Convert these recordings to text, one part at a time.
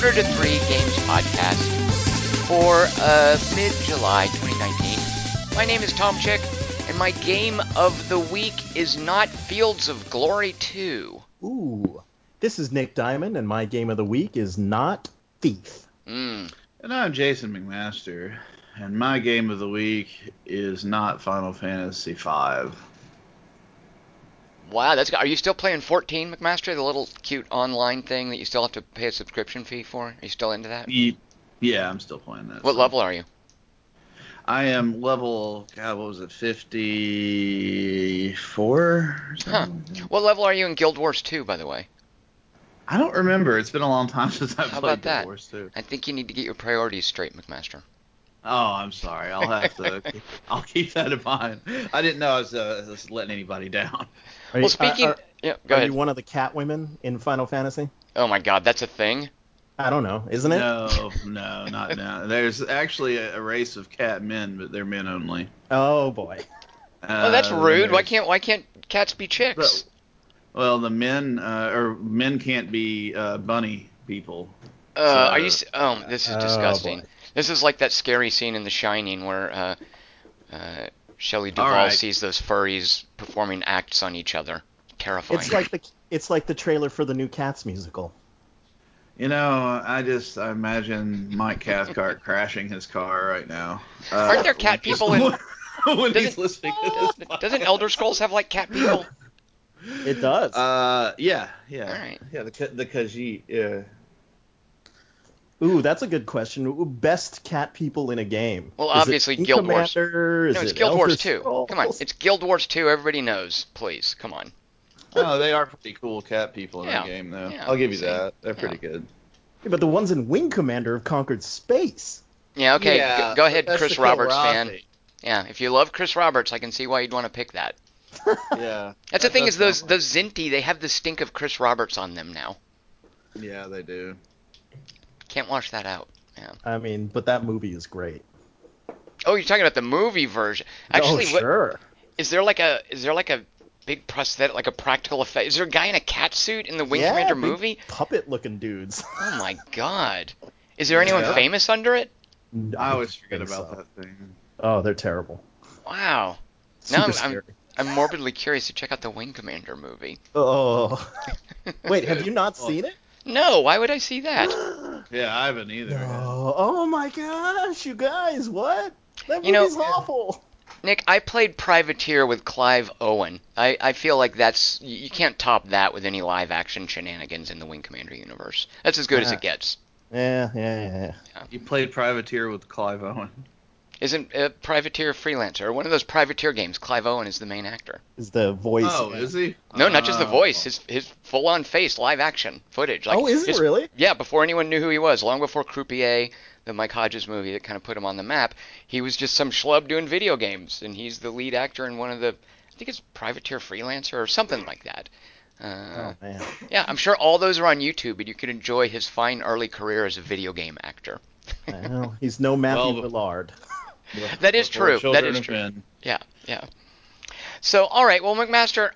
welcome to Quarter to Three Games podcast for uh, mid July 2019. My name is Tom Chick, and my game of the week is not Fields of Glory 2. Ooh. This is Nick Diamond, and my game of the week is not Thief. Mm. And I'm Jason McMaster, and my game of the week is not Final Fantasy V. Wow, that's are you still playing 14, McMaster? The little cute online thing that you still have to pay a subscription fee for? Are you still into that? Yeah, I'm still playing that. What so. level are you? I am level, God, what was it, 54? Huh. What level are you in Guild Wars 2, by the way? I don't remember. It's been a long time since I've How played about that? Guild Wars 2. I think you need to get your priorities straight, McMaster. Oh, I'm sorry. I'll have to. I'll keep that in mind. I didn't know I was, uh, was letting anybody down. Are Well, you- speaking, are, yeah, go are ahead. you one of the cat women in Final Fantasy? Oh my God, that's a thing. I don't know, isn't it? No, no, not now. There's actually a, a race of cat men, but they're men only. Oh boy. oh, that's Uh, rude. Why can't why can't cats be chicks? Well, the men uh, or men can't be uh, bunny people. Uh, so- are you? Oh, this is Oh, disgusting. boy. this is like that scary scene in The Shining where uh, uh, Shelley All Duvall right. sees those furries performing acts on each other. Terrifying. It's like the it's like the trailer for the new Cats musical. You know, I just I imagine Mike Cathcart crashing his car right now. Uh, Aren't there cat people in- when he's Doesn't- listening to this? Doesn't Elder Scrolls have like cat people? It does. Uh, yeah, yeah, All right. yeah. The Ka- the Khajiit, yeah. Ooh, that's a good question. Best cat people in a game. Well, Is obviously Wing Guild Wars. Commander? No, it's it Guild Elder Wars 2. Scrolls? Come on, it's Guild Wars 2. Everybody knows. Please, come on. Oh, they are pretty cool cat people in Yeah, that game, though. yeah, I'll give you see? that. They're pretty good. Yeah, but the ones in Wing Commander have conquered space. Yeah, okay. Yeah, go, go ahead, Chris Roberts Rossi. fan. Yeah, if you love Chris Roberts, I can see why you'd want to pick that. Yeah. That's the That thing does is those those Zinti, they have the stink of Chris Roberts on them now. Yeah, they do. Can't wash that out. I mean, but that movie is great. Oh, you're talking about the movie version. Actually, oh, sure. is there like a is there like a big prosthetic, like a practical effect? Is there a guy in a cat suit in the Wing yeah, Commander big movie? Puppet-looking dudes. Oh my god. Is there anyone Yeah. famous under it? I always forget about so. that thing. Oh, they're terrible. Wow. Super Now I'm, scary. I'm I'm morbidly curious to check out the Wing Commander movie. Oh. Wait, have you not seen it? No, why would I see that? Yeah, I haven't either. No. Oh my gosh, you guys, what? That You know- movie's awful. Nick, I played Privateer with Clive Owen. I, I feel like that's you you can't top that with any live action shenanigans in the Wing Commander universe. That's as good as it gets. Yeah, yeah, yeah. You played Privateer with Clive Owen. Isn't uh, Privateer Freelancer or one of those Privateer games? Clive Owen is the main actor. Is the voice? Oh, is he? No, not just the Oh. voice. His his full on face, live action footage. Like oh, is it his- really? Yeah, before anyone knew who he was, long before Croupier, the Mike Hodges movie that kind of put him on the map, he was just some schlub doing video games, and he's the lead actor in one of the, I think it's Privateer Freelancer or something like that. Uh, Oh man. yeah, I'm sure all those are on YouTube, and you can enjoy his fine early career as a video game actor. Well, he's no Matthew Well, Willard. That is true. That is true. Men. Yeah, yeah. So, all right, well, McMaster,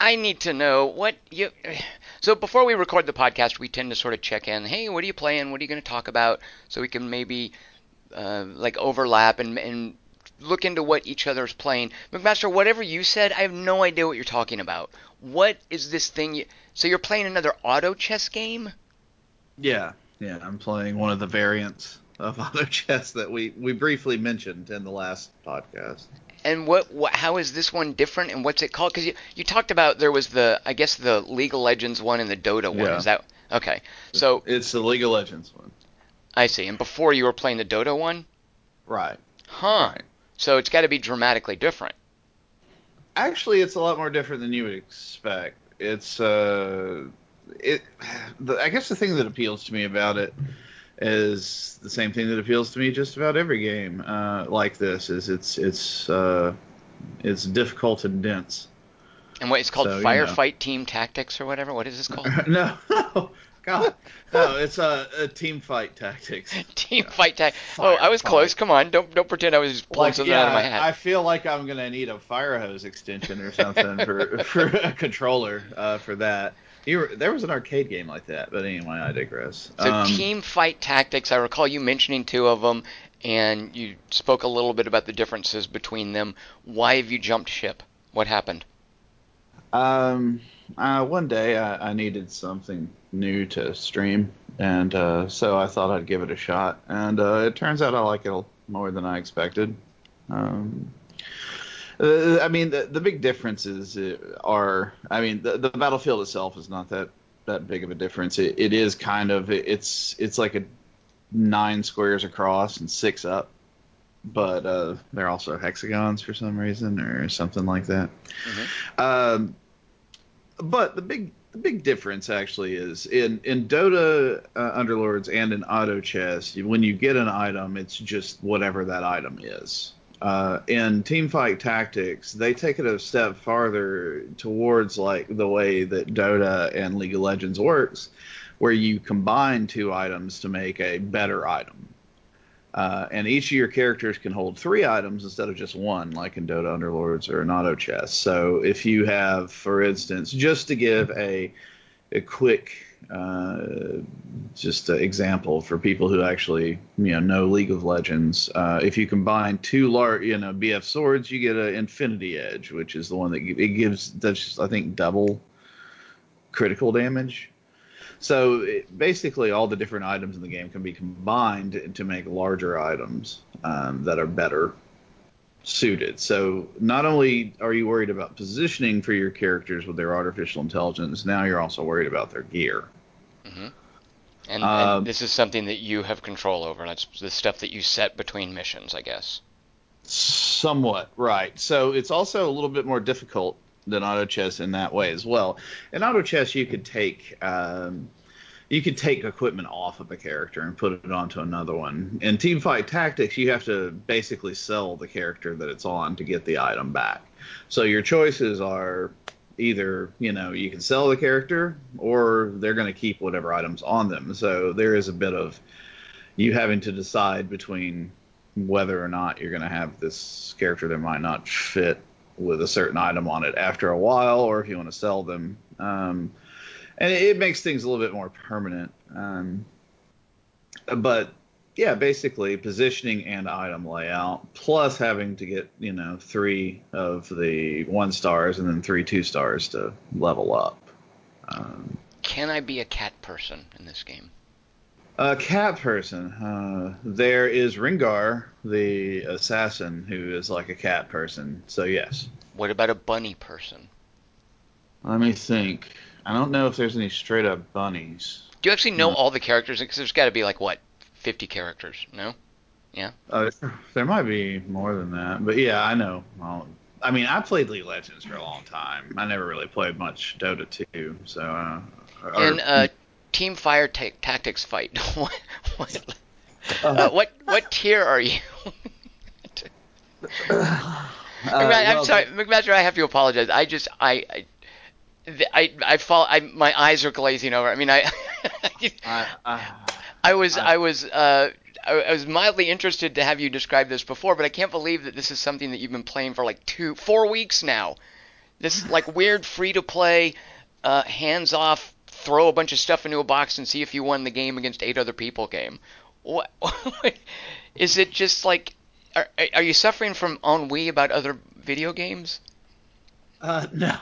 I need to know what you. So before we record the podcast, we tend to sort of check in. Hey, what are you playing? What are you going to talk about? So we can maybe uh, like overlap and and look into what each other's playing. McMaster, whatever you said, I have no idea what you're talking about. What is this thing? You, so you're playing another auto chess game? Yeah, yeah. I'm playing one of the variants of auto chess that we we briefly mentioned in the last podcast. And what, what how is this one different and what's it called? Because you, you talked about there was the I guess the League of Legends one and the Dota one. Yeah. Is that okay? So It's the League of Legends one. I see. And before you were playing the Dota one, Right. huh? Right. So it's got to be dramatically different. Actually, it's a lot more different than you would expect. It's uh, it. The, I guess the thing that appeals to me about it is the same thing that appeals to me just about every game uh, like this. Is it's it's uh, it's difficult and dense. And what it's called So, you know. Firefight Team Tactics or whatever. What is this called? no, no, God, no. It's a, a team fight tactics. Team Fight tactics. Oh, I was Firefight. close. Come on, don't don't pretend I was just pulling Like, something yeah, out of my hat. I feel like I'm gonna need a fire hose extension or something for for a controller uh, for that. You were, there was an arcade game like that, but anyway, I digress. So Um, team fight tactics, I recall you mentioning two of them, and you spoke a little bit about the differences between them. Why have you jumped ship? What happened? Um, uh, one day I, I needed something new to stream, and uh, so I thought I'd give it a shot. And uh, it turns out I like it more than I expected. Um, uh, I mean, the, the big differences uh, are, I mean, the, the battlefield itself is not that that big of a difference. It, it is kind of, it's it's like a nine squares across and six up, but uh, they're also hexagons for some reason or something like that. Um, but the big the big difference actually is in in Dota uh, Underlords and in Auto Chess. When you get an item, it's just whatever that item is. Uh, in Teamfight Tactics, they take it a step farther towards like the way that Dota and League of Legends works, where you combine two items to make a better item. Uh, and each of your characters can hold three items instead of just one, like in Dota Underlords or in Auto Chess. So if you have, for instance, just to give a a quick uh, just an example for people who actually you know know League of Legends, uh, if you combine two large you know BF swords, you get an Infinity Edge, which is the one that it gives that's I think double critical damage. So it, basically, all the different items in the game can be combined to make larger items um, that are better suited. So not only are you worried about positioning for your characters with their artificial intelligence, now you're also worried about their gear. And, Um, and this is something that you have control over. And that's the stuff that you set between missions, I guess. Somewhat right. So it's also a little bit more difficult than auto chess in that way as well. In auto chess, you could take um, you could take equipment off of a character and put it onto another one. In team fight tactics, you have to basically sell the character that it's on to get the item back. So your choices are either you know you can sell the character or they're going to keep whatever items on them. So there is a bit of you having to decide between whether or not you're going to have this character that might not fit with a certain item on it after a while, or if you want to sell them. Um, and it, it makes things a little bit more permanent. Um, but yeah, basically positioning and item layout, plus having to get you know three of the one stars and then three two stars to level up. Um, Can I be a cat person in this game? A cat person. Uh, there is Rengar, the assassin, who is like a cat person. So yes. What about a bunny person? Let me think. I don't know if there's any straight up bunnies. Do you actually know No. all the characters? Because there's got to be like what, 50 characters? No. Yeah. Uh, there might be more than that, but yeah, I know. Well, I mean, I played League of Legends for a long time. I never really played much Dota 2, so. Uh, or- In uh, Team Fire ta- Tactics fight, what, what, uh, what what tier are you? Uh, McMa- I'm well, sorry, McMaster. I have to apologize. I just I. I th- I, I fall. I my eyes are glazing over. I mean, I, I, I, I was, I- I was, uh, I, I was mildly interested to have you describe this before, but I can't believe that this is something that you've been playing for like two, four weeks now. This like weird free to play, uh, hands off, throw a bunch of stuff into a box and see if you won the game against eight other people game. What is it? Just like, are, are you suffering from ennui about other video games? Uh, no,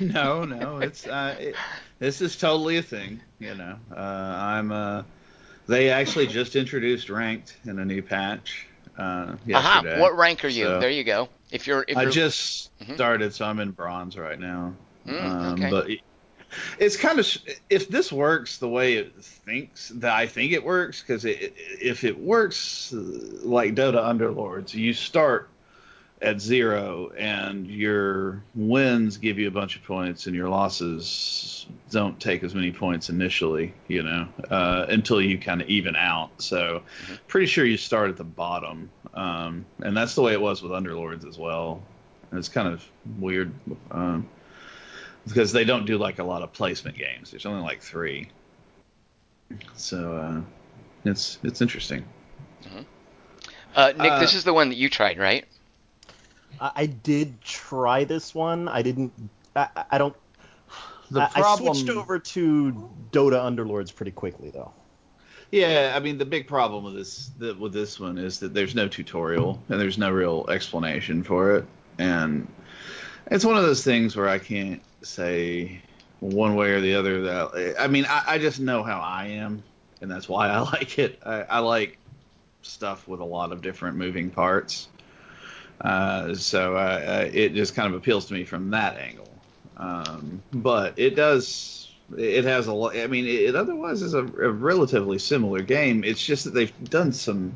no, no. It's uh, it, this is totally a thing. You know, uh, I'm. Uh, they actually just introduced ranked in a new patch uh, Aha! What rank are you? So- there you go. If you're, if I you're, just Mhm. started, so I'm in bronze right now. Mm, um, okay. But it's kind of if this works the way it thinks that I think it works, because it, if it works like Dota Underlords, you start at zero and your wins give you a bunch of points and your losses don't take as many points initially, you know, uh, until you kind of even out. So pretty sure you start at the bottom. Um, and that's the way it was with Underlords as well. And it's kind of weird um, because they don't do like a lot of placement games. There's only like three. So uh, it's it's interesting. uh, Nick, uh, this is the one that you tried, right? I, I did try this one. I didn't. I, I- don't. the I, I switched over to Dota Underlords pretty quickly though. Yeah, I mean the big problem with this the, with this one is that there's no tutorial and there's no real explanation for it, and it's one of those things where I can't say one way or the other that I mean I, I just know how I am, and that's why I like it. I, I like stuff with a lot of different moving parts, uh, so uh, it just kind of appeals to me from that angle. Um, but it does it has a lot. I mean, it otherwise is a, a, relatively similar game. It's just that they've done some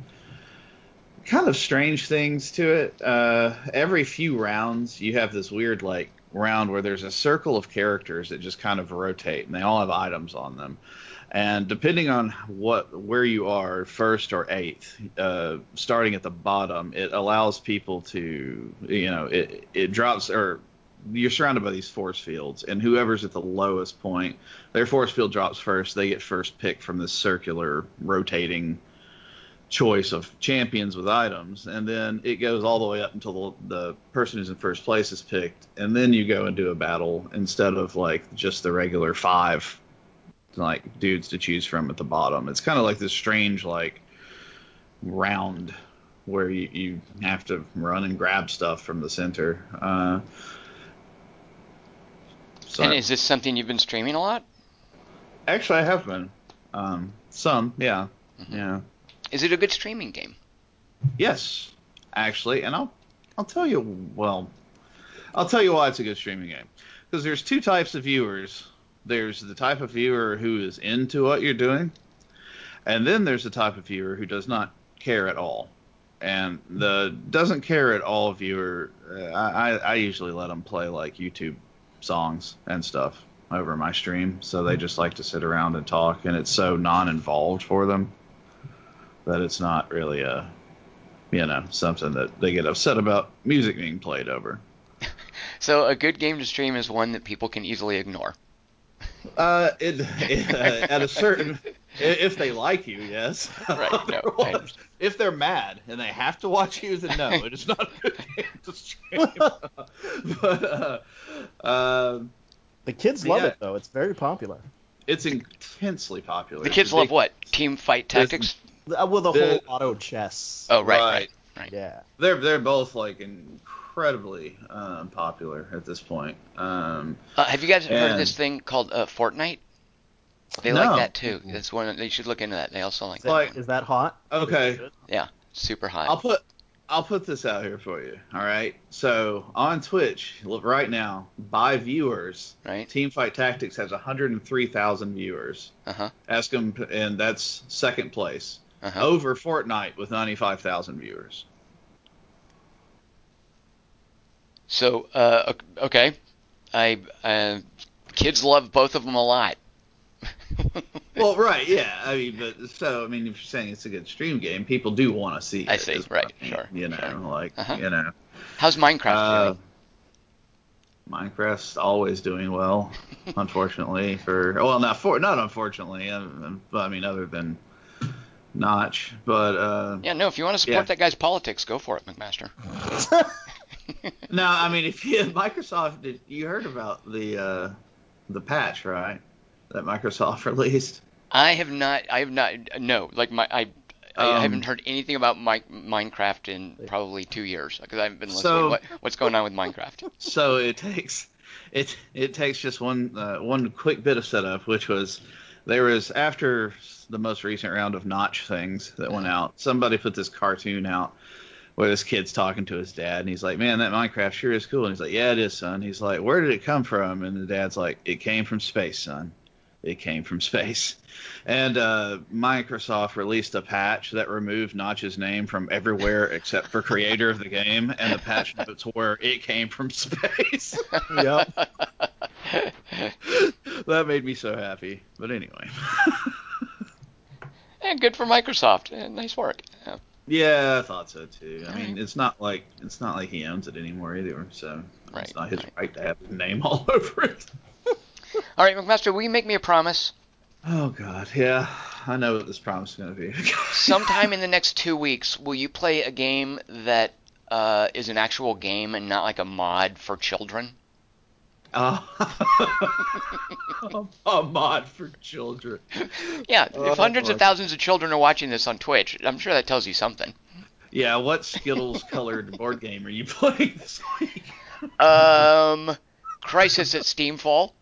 kind of strange things to it. Uh, every few rounds, you have this weird like round where there's a circle of characters that just kind of rotate, and they all have items on them. And depending on what where you are, first or eighth, uh, starting at the bottom, it allows people to, you know, it it drops or you're surrounded by these force fields, and whoever's at the lowest point, their force field drops first. They get first pick from this circular rotating choice of champions with items, and then it goes all the way up until the, the person who's in first place is picked, and then you go and do a battle instead of like just the regular five like dudes to choose from at the bottom. It's kind of like this strange like round where you, you have to run and grab stuff from the center. Uh, so and is this something you've been streaming a lot? Actually, I have been. Um, some, yeah, mm-hmm. yeah. Is it a good streaming game? Yes, actually, and I'll I'll tell you. Well, I'll tell you why it's a good streaming game. Because there's two types of viewers. There's the type of viewer who is into what you're doing, and then there's the type of viewer who does not care at all. And the doesn't care at all viewer, uh, I, I usually let them play like YouTube songs and stuff over my stream, so they just like to sit around and talk, and it's so non-involved for them that it's not really a, you know, something that they get upset about music being played over. so a good game to stream is one that people can easily ignore. Uh, it, it uh, at a certain if they like you, yes. Right. No, if they're mad and they have to watch you, then no, it is not a good game to stream. but uh, uh, the kids love yeah, it though. It's very popular. It's intensely popular. The kids love what? Team fight tactics. Uh, well, the, the whole auto chess. Oh right, right, right, Yeah. They're they're both like incredibly um, popular at this point. Um, uh, have you guys heard of this thing called uh, Fortnite? They no. like that too. That's one. They should look into that. They also like is that. Like, is that hot? Okay. Yeah, super hot. I'll put I'll put this out here for you. All right. So on Twitch, look right now, by viewers, right. Teamfight Tactics has 103,000 viewers. Uh huh. Ask them, and that's second place. Uh-huh. Over Fortnite with 95,000 viewers. So, uh, okay, I uh, kids love both of them a lot. well, right, yeah. I mean, but so I mean, if you're saying it's a good stream game, people do want to see. I see, right, sure. You know, sure. like uh-huh. you know. How's Minecraft uh, doing? Minecraft's always doing well, unfortunately. For well, not for not unfortunately. I, I mean, other than Notch, but uh, yeah, no. If you want to support yeah. that guy's politics, go for it, McMaster. no, I mean, if you Microsoft, did you heard about the uh, the patch, right? that Microsoft released? I have not. I have not. No, like my I. I Um, haven't heard anything about Mi- Minecraft in probably two years because I've been listening. So- what, what's going on with Minecraft? So it takes it it takes just one uh, one quick bit of setup, which was there was after the most recent round of Notch things that went out. Somebody put this cartoon out where this kid's talking to his dad, and he's like, "Man, that Minecraft sure is cool." And he's like, "Yeah, it is, son." He's like, "Where did it come from?" And the dad's like, "It came from space, son." it came from space. And uh, Microsoft released a patch that removed Notch's name from everywhere except for creator of the game, and the patch notes were it came from space. yep. that made me so happy. But anyway. and good for Microsoft. Yeah, nice work. Yeah. Yeah, I thought so too. I mean, it's not like it's not like he owns it anymore either, so right, it's not his right. right to have his name all over it. All right, McMaster, will you make me a promise? Oh God, yeah, I know what this promise is going to be. Sometime in the next two weeks, will you play a game that uh, is an actual game and not like a mod for children? Uh, a mod for children. Yeah, Oh, if hundreds of thousands of children are watching this on Twitch, I'm sure that tells you something. Yeah, what Skittles colored board game are you playing this week? Um, Crisis at Steamfall.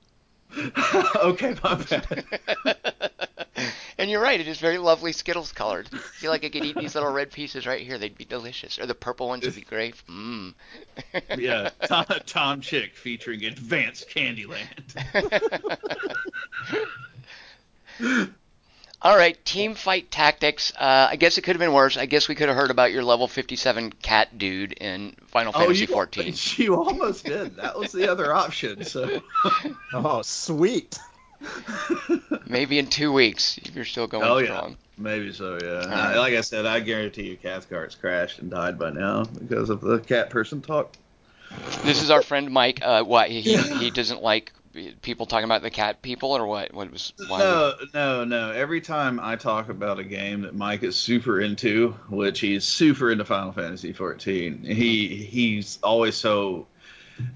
okay, my bad. and you're right, it is very lovely Skittles colored. I feel like I could eat these little red pieces right here. They'd be delicious. Or the purple ones would be great. Mmm. Yeah, Tom, Tom Chick featuring Advanced Candyland. All right, team fight tactics. Uh, I guess it could have been worse. I guess we could have heard about your level 57 cat dude in Final Fantasy you, 14. You almost did. That was the other option. So Oh, sweet. Maybe in two weeks if you're still going Oh, yeah. maybe so. Yeah. right. Like I said, I guarantee you, Cathcart's crashed and died by now because of the cat person talk. This is our friend Mike. Uh, what he Yeah. he doesn't like people talking about the cat people or what? What was why? No, no, no. Every time I talk about a game that Mike is super into, which he's super into Final Fantasy 14, he he's always so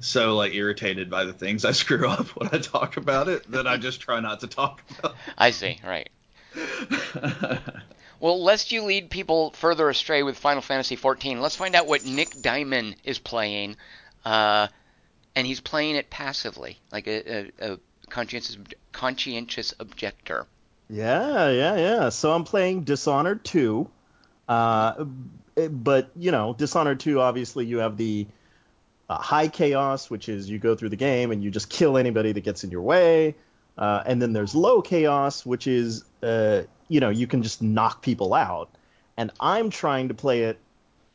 so like irritated by the things I screw up when I talk about it that I just try not to talk about. It. I see. Right. Well, lest you lead people further astray with Final Fantasy 14, let's find out what Nick Diamond is playing. Uh, and he's playing it passively, like a, a, a conscientious conscientious objector. Yeah, yeah, yeah. So I'm playing Dishonored 2. Uh, but, you know, Dishonored 2, obviously, you have the uh, high chaos, which is you go through the game and you just kill anybody that gets in your way. Uh, and then there's low chaos, which is, uh, you know, you can just knock people out. And I'm trying to play it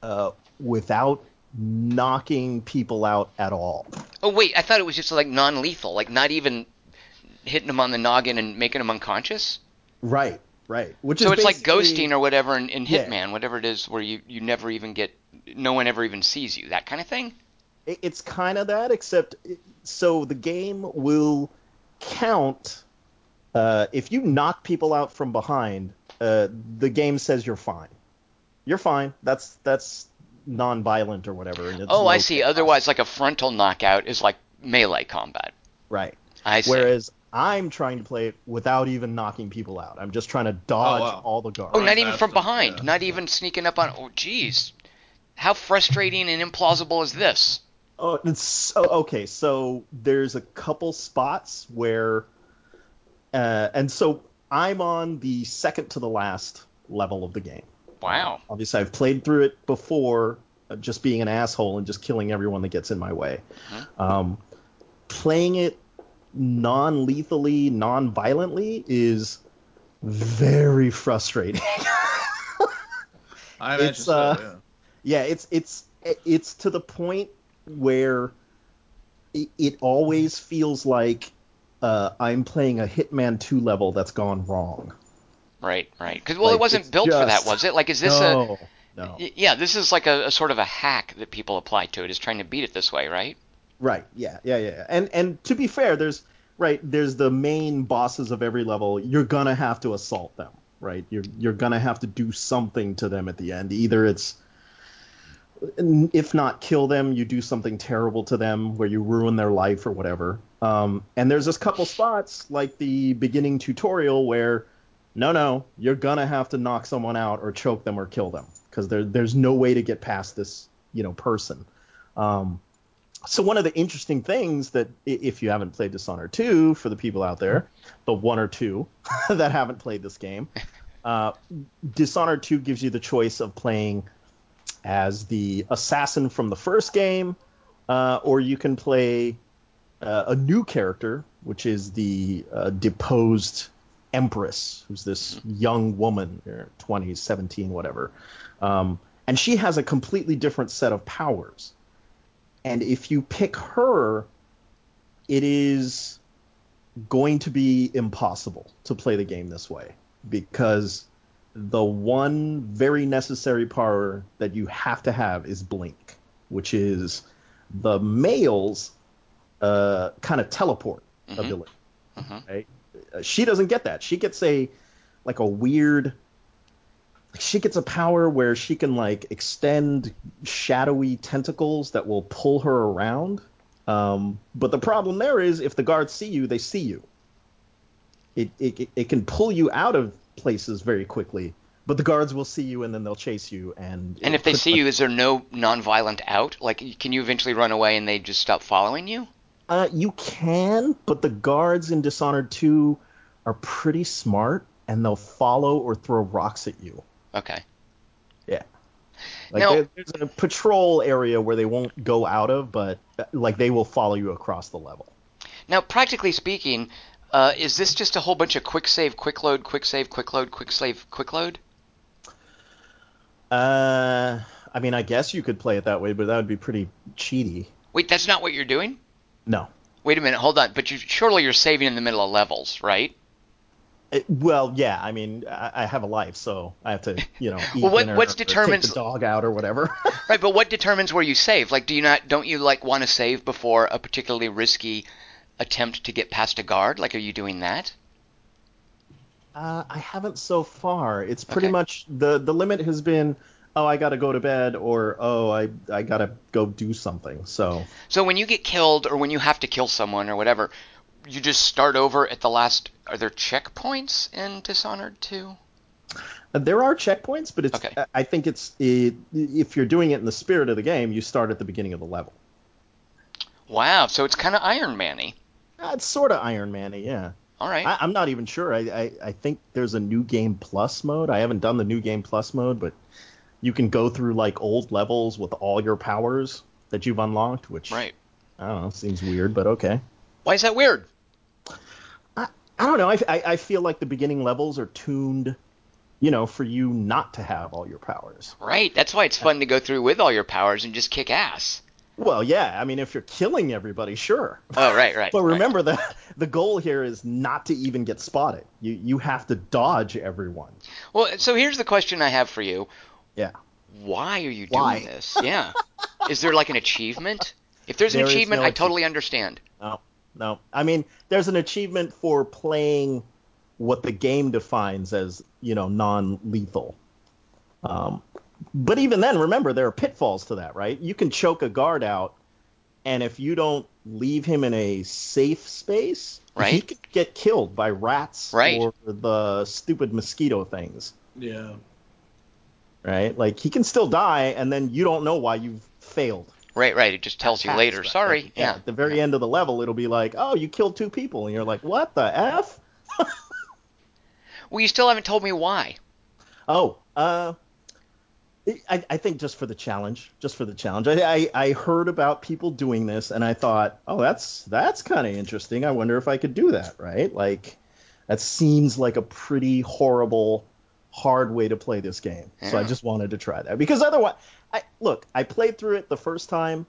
uh, without knocking people out at all. Oh wait, I thought it was just like non-lethal, like not even hitting them on the noggin and making them unconscious. Right, right. Which So is it's like ghosting or whatever in, in Yeah. Hitman, whatever it is, where you, you never even get, no one ever even sees you, that kind of thing. It- It's kind of that, except it- so the game will count uh, if you knock people out from behind. Uh, the game says you're fine. You're fine. That's that's non-violent or whatever. and it's Oh, I see. chaos. Otherwise, like a frontal knockout is like melee combat. right. I see. Whereas I'm trying to play it without even knocking people out. I'm just trying to dodge wow. all the guards. oh, not even from behind. yeah. Not even sneaking up on. Oh, jeez. How frustrating and implausible is this? Oh, it's so okay. So there's a couple spots where, uh, and so I'm on the second to the last level of the game. Wow. Obviously, I've played through it before, uh, just being an asshole and just killing everyone that gets in my way. Um, playing it non-lethally, non-violently is very frustrating. I imagine It's, so. uh, yeah. yeah, it's it's it's to the point where it, it always feels like uh, I'm playing a Hitman 2 level that's gone wrong. Right, right. Because well, it wasn't built for that, was it? Like, is this a? no, no. Yeah, this is like a, a sort of a hack that people apply to it. Is trying to beat it this way, right? Right. Yeah. Yeah. Yeah. yeah. And and to be fair, there's right. There's the main bosses of every level. You're gonna have to assault them. Right. You're you're gonna have to do something to them at the end. Either it's if not kill them, you do something terrible to them where you ruin their life or whatever. Um, and there's this couple spots like the beginning tutorial where no, no, you're gonna have to knock someone out or choke them or kill them because there, there's no way to get past this, you know, person. Um, so one of the interesting things that if you haven't played Dishonored 2, for the people out there, the one or two that haven't played this game, uh, Dishonored 2 gives you the choice of playing as the assassin from the first game, uh, or you can play uh, a new character, which is the uh, deposed Empress, who's this young woman, uh, 20s, 17, whatever. Um, and she has a completely different set of powers. And if you pick her, it is going to be impossible to play the game this way because the one very necessary power that you have to have is blink, which is the male's uh, kind of teleport Mhm. ability. Mhm. Right? Uh, She doesn't get that. She gets a like a weird. She gets a power where she can like extend shadowy tentacles that will pull her around. Um, but the problem there is if the guards see you, they see you. It, it, it can pull you out of places very quickly, but the guards will see you and then they'll chase you. And And if they see you, is there no non-violent out? Like, can you eventually run away and they just stop following you? Uh, you can, but the guards in Dishonored 2 are pretty smart and they'll follow or throw rocks at you. Okay. Yeah. Like Now- there, there's a patrol area where they won't go out of, but uh, like they will follow you across the level. Now, practically speaking, uh, is this just a whole bunch of quick save, quick load, quick save, quick load, quick save, quick load? Uh, I mean, I guess you could play it that way, but that would be pretty cheaty. Wait, that's not what you're doing? No. Wait a minute, hold on. But you surely you're saving in the middle of levels, right? It- well, yeah. I mean, I, I have a life, so I have to, you know, eat Well, what- what's or determines- the dog out or whatever. Right, but what determines where you save? Like, do you not? Don't you like want to save before a particularly risky attempt to get past a guard? Like, are you doing that? Uh, I haven't so far. It's pretty Okay. much the the limit has been, oh, I gotta go to bed, or oh, I I gotta go do something. So So when you get killed or when you have to kill someone or whatever, you just start over at the last. Are there checkpoints in Dishonored 2? uh, there are checkpoints, but it's Okay. I- I think it's it, if you're doing it in the spirit of the game, you start at the beginning of the level. Wow, so it's kind of Iron Man-y. Uh, it's sort of Iron Man-y, yeah. All right. I, I'm not even sure. I, I I think there's a new game plus mode. I haven't done the new game plus mode, but you can go through like old levels with all your powers that you've unlocked, which right. I don't know, seems weird, but okay. Why is that weird? I don't know. I, I, I feel like the beginning levels are tuned, you know, for you not to have all your powers. Right. That's why it's fun to go through with all your powers and just kick ass. Well, yeah. I mean, if you're killing everybody, sure. Oh, right, right. But right. remember that the goal here is not to even get spotted. You you have to dodge everyone. Well, so here's the question I have for you. Yeah. Why are you Why? doing this? Yeah. is there like an achievement? If there's an There achievement, no I totally understand. No, no. I mean, there's an achievement for playing what the game defines as, you know, non-lethal. Um, but even then, remember there are pitfalls to that, right? You can choke a guard out, and if you don't leave him in a safe space, he could get killed by rats Right. or the stupid mosquito things, Yeah. right? Like he can still die, and then you don't know why you've failed. Right, right. It just tells you Attacks, later. right? Sorry. Like, Yeah. At the very end of the level, it'll be like, oh, you killed two people, and you're like, what the f? Well, you still haven't told me why. Oh, uh, I, I think just for the challenge, just for the challenge. I, I, I heard about people doing this, and I thought, oh, that's that's kind of interesting. I wonder if I could do that, right? Like, that seems like a pretty horrible, hard way to play this game. So I just wanted to try that because otherwise, I look, I played through it the first time.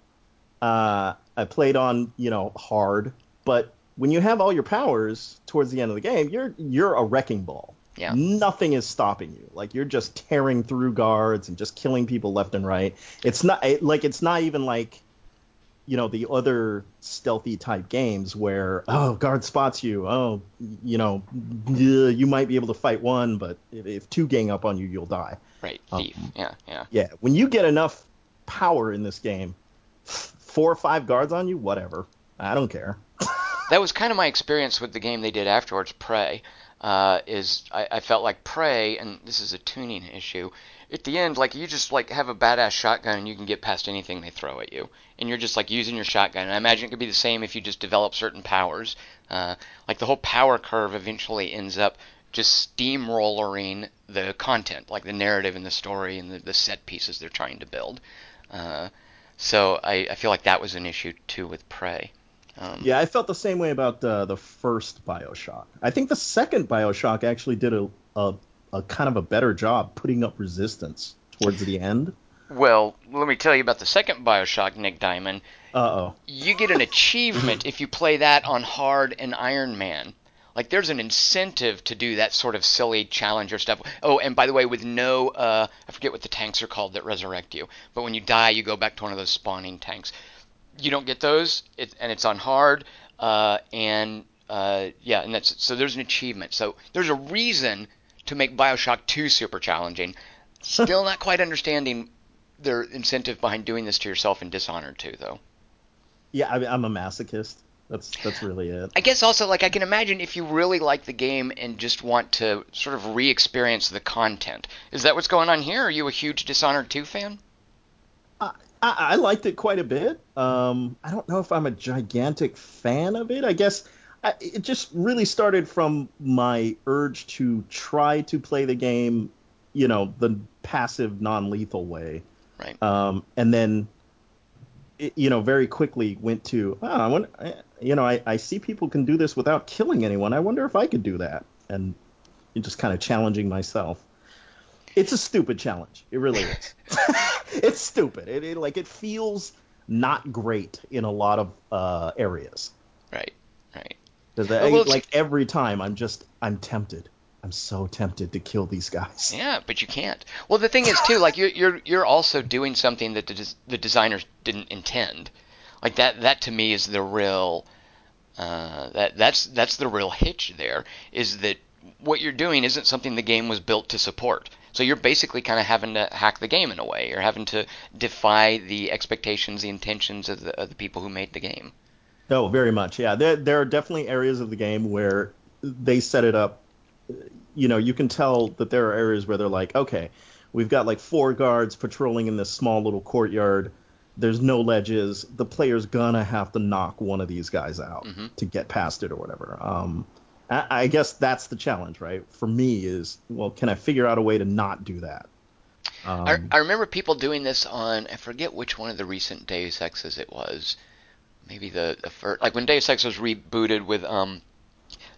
Uh, I played on you know hard, but when you have all your powers towards the end of the game, you're you're a wrecking ball. Yeah. Nothing is stopping you. Like you're just tearing through guards and just killing people left and right. It's not it, like it's not even like you know the other stealthy type games where oh guard spots you oh you know you might be able to fight one but if, if two gang up on you you'll die Right. Um, Yeah, yeah. yeah when you get enough power in this game four or five guards on you whatever i don't care That was kind of my experience with the game they did afterwards, Prey. Uh, is I, I felt like Prey, and this is a tuning issue. At the end, like you just like have a badass shotgun and you can get past anything they throw at you, and you're just like using your shotgun. And I imagine it could be the same if you just develop certain powers. Uh, like the whole power curve eventually ends up just steamrolling the content, like the narrative and the story and the, the set pieces they're trying to build. Uh, so I, I feel like that was an issue too with Prey. Um, Yeah, I felt the same way about uh, the first Bioshock. I think the second Bioshock actually did a, a a kind of a better job putting up resistance towards the end. Well, let me tell you about the second Bioshock, Nick Diamond. Uh oh. You get an achievement if you play that on hard and Iron Man. Like there's an incentive to do that sort of silly challenger stuff. Oh, and by the way, with no uh, I forget what the tanks are called that resurrect you. But when you die, you go back to one of those spawning tanks. You don't get those, it, and it's on hard. Uh, and uh, yeah, and that's so there's an achievement. So there's a reason to make Bioshock 2 super challenging. Still not quite understanding their incentive behind doing this to yourself in Dishonored 2, though. Yeah, I mean, I'm a masochist. That's that's really it. I guess also like I can imagine if you really like the game and just want to sort of re-experience the content. Is that what's going on here? Are you a huge Dishonored 2 fan? I, I liked it quite a bit. Um, I don't know if I'm a gigantic fan of it. I guess I, it just really started from my urge to try to play the game, you know, the passive, non-lethal way. Right. Um, and then, it, you know, very quickly went to, oh, I want, you know, I, I see people can do this without killing anyone. I wonder if I could do that. And just kind of challenging myself. It's a stupid challenge. It really is. it's stupid. It, it, like it feels not great in a lot of uh, areas. Right. Right. Well, like every time, I'm just I'm tempted. I'm so tempted to kill these guys. Yeah, but you can't. Well, the thing is too, like you're you're you're also doing something that the, the designers didn't intend. Like that that to me is the real uh, that that's that's the real hitch there is that what you're doing isn't something the game was built to support. So you're basically kind of having to hack the game in a way. You're having to defy the expectations, the intentions of the, of the people who made the game. Oh, very much. Yeah, there, there are definitely areas of the game where they set it up. You know, you can tell that there are areas where they're like, okay, we've got like four guards patrolling in this small little courtyard. There's no ledges. The player's gonna have to knock one of these guys out mm-hmm. to get past it or whatever. Um, I guess that's the challenge, right? For me, is well, can I figure out a way to not do that? Um, I, I, remember people doing this on I forget which one of the recent Deus Exes it was. Maybe the, the first, like when Deus Ex was rebooted with um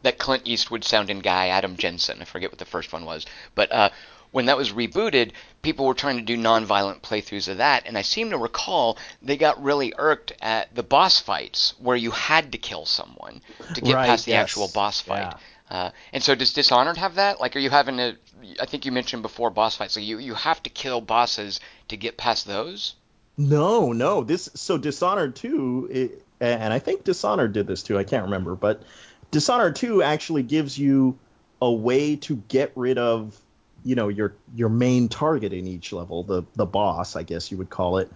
that Clint Eastwood sounding guy Adam Jensen. I forget what the first one was, but uh, when that was rebooted, people were trying to do non-violent playthroughs of that, and I seem to recall they got really irked at the boss fights where you had to kill someone to get right, past the yes. actual boss fight. Yeah. Uh, and so does Dishonored have that? Like, are you having to? I think you mentioned before boss fights. So you you have to kill bosses to get past those. No, no. This so Dishonored 2, it, and I think Dishonored did this too. I can't remember, but Dishonored 2 actually gives you a way to get rid of you know your your main target in each level, the the boss, I guess you would call it,